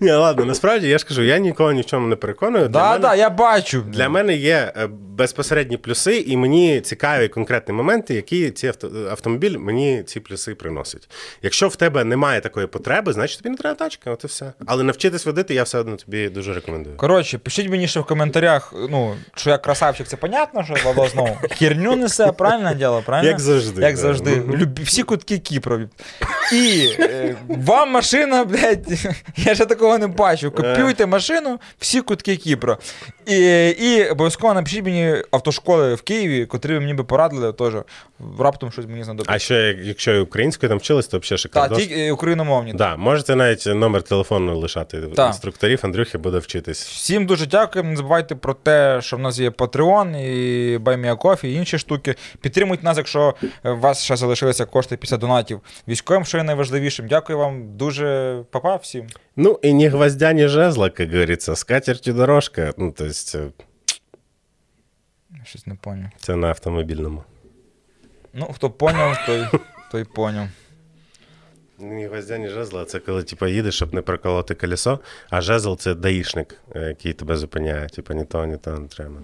[SPEAKER 1] Ні, ладно, насправді я ж кажу, я нікого ні в чому не переконую. Для
[SPEAKER 2] Да,
[SPEAKER 1] мене-
[SPEAKER 2] да, я бачу.
[SPEAKER 1] Для мене є е, безпосередні плюси, і мені цікаві конкретні моменти, які ці авто, автомобіль мені ці плюси приносить. Якщо в тебе немає такої потреби, значить тобі не треба тачка, от і все. Але навчитись водити я все одно тобі дуже рекомендую.
[SPEAKER 2] Коротше, пишіть мені ще в коментарях, ну, що я красавчик, це понятно, що Владо знову <laughs> херню несе, правильне діло, правильно?
[SPEAKER 1] Як завжди,
[SPEAKER 2] Як
[SPEAKER 1] да.
[SPEAKER 2] завжди.
[SPEAKER 1] Мгм. <laughs>
[SPEAKER 2] Люб... Всі кутки Кіпрові. І е, вам машина, блядь, <laughs> я ще такого не бачу. Копіюйте машину, всі кутки Кіпра. І, і обов'язково напишіть мені автошколи в Києві, котрі мені би порадили, теж раптом щось мені знадобиться.
[SPEAKER 1] А ще якщо українською там вчились, то взагалі
[SPEAKER 2] Так,
[SPEAKER 1] шикарно.
[SPEAKER 2] тільки е, україномовні.
[SPEAKER 1] Да, можете навіть номер телефону лишати
[SPEAKER 2] Так.
[SPEAKER 1] інструкторів, Андрюхи буде вчитись.
[SPEAKER 2] Всім дуже дякую. Не забувайте про те, що в нас є Patreon і BuyMeACoffee, і інші штуки. Підтримуйте нас, якщо е, у вас ще залишилися кошти після донатів. Військовим, що є найважливішим. Дякую вам дуже, папа, всім.
[SPEAKER 1] Ну і ні гвоздя, ні жезла, як говориться, скатертю дорожка. Ну, тобто, це,
[SPEAKER 2] Щось не поняв.
[SPEAKER 1] це на автомобільному.
[SPEAKER 2] Ну, хто поняв, той, той поняв.
[SPEAKER 1] Ні гвоздя, ні жезла, це коли типу, їдеш, щоб не проколоти колесо, а жезл це даїшник, е, який тебе зупиняє. Типу, ні того, ні того не треба.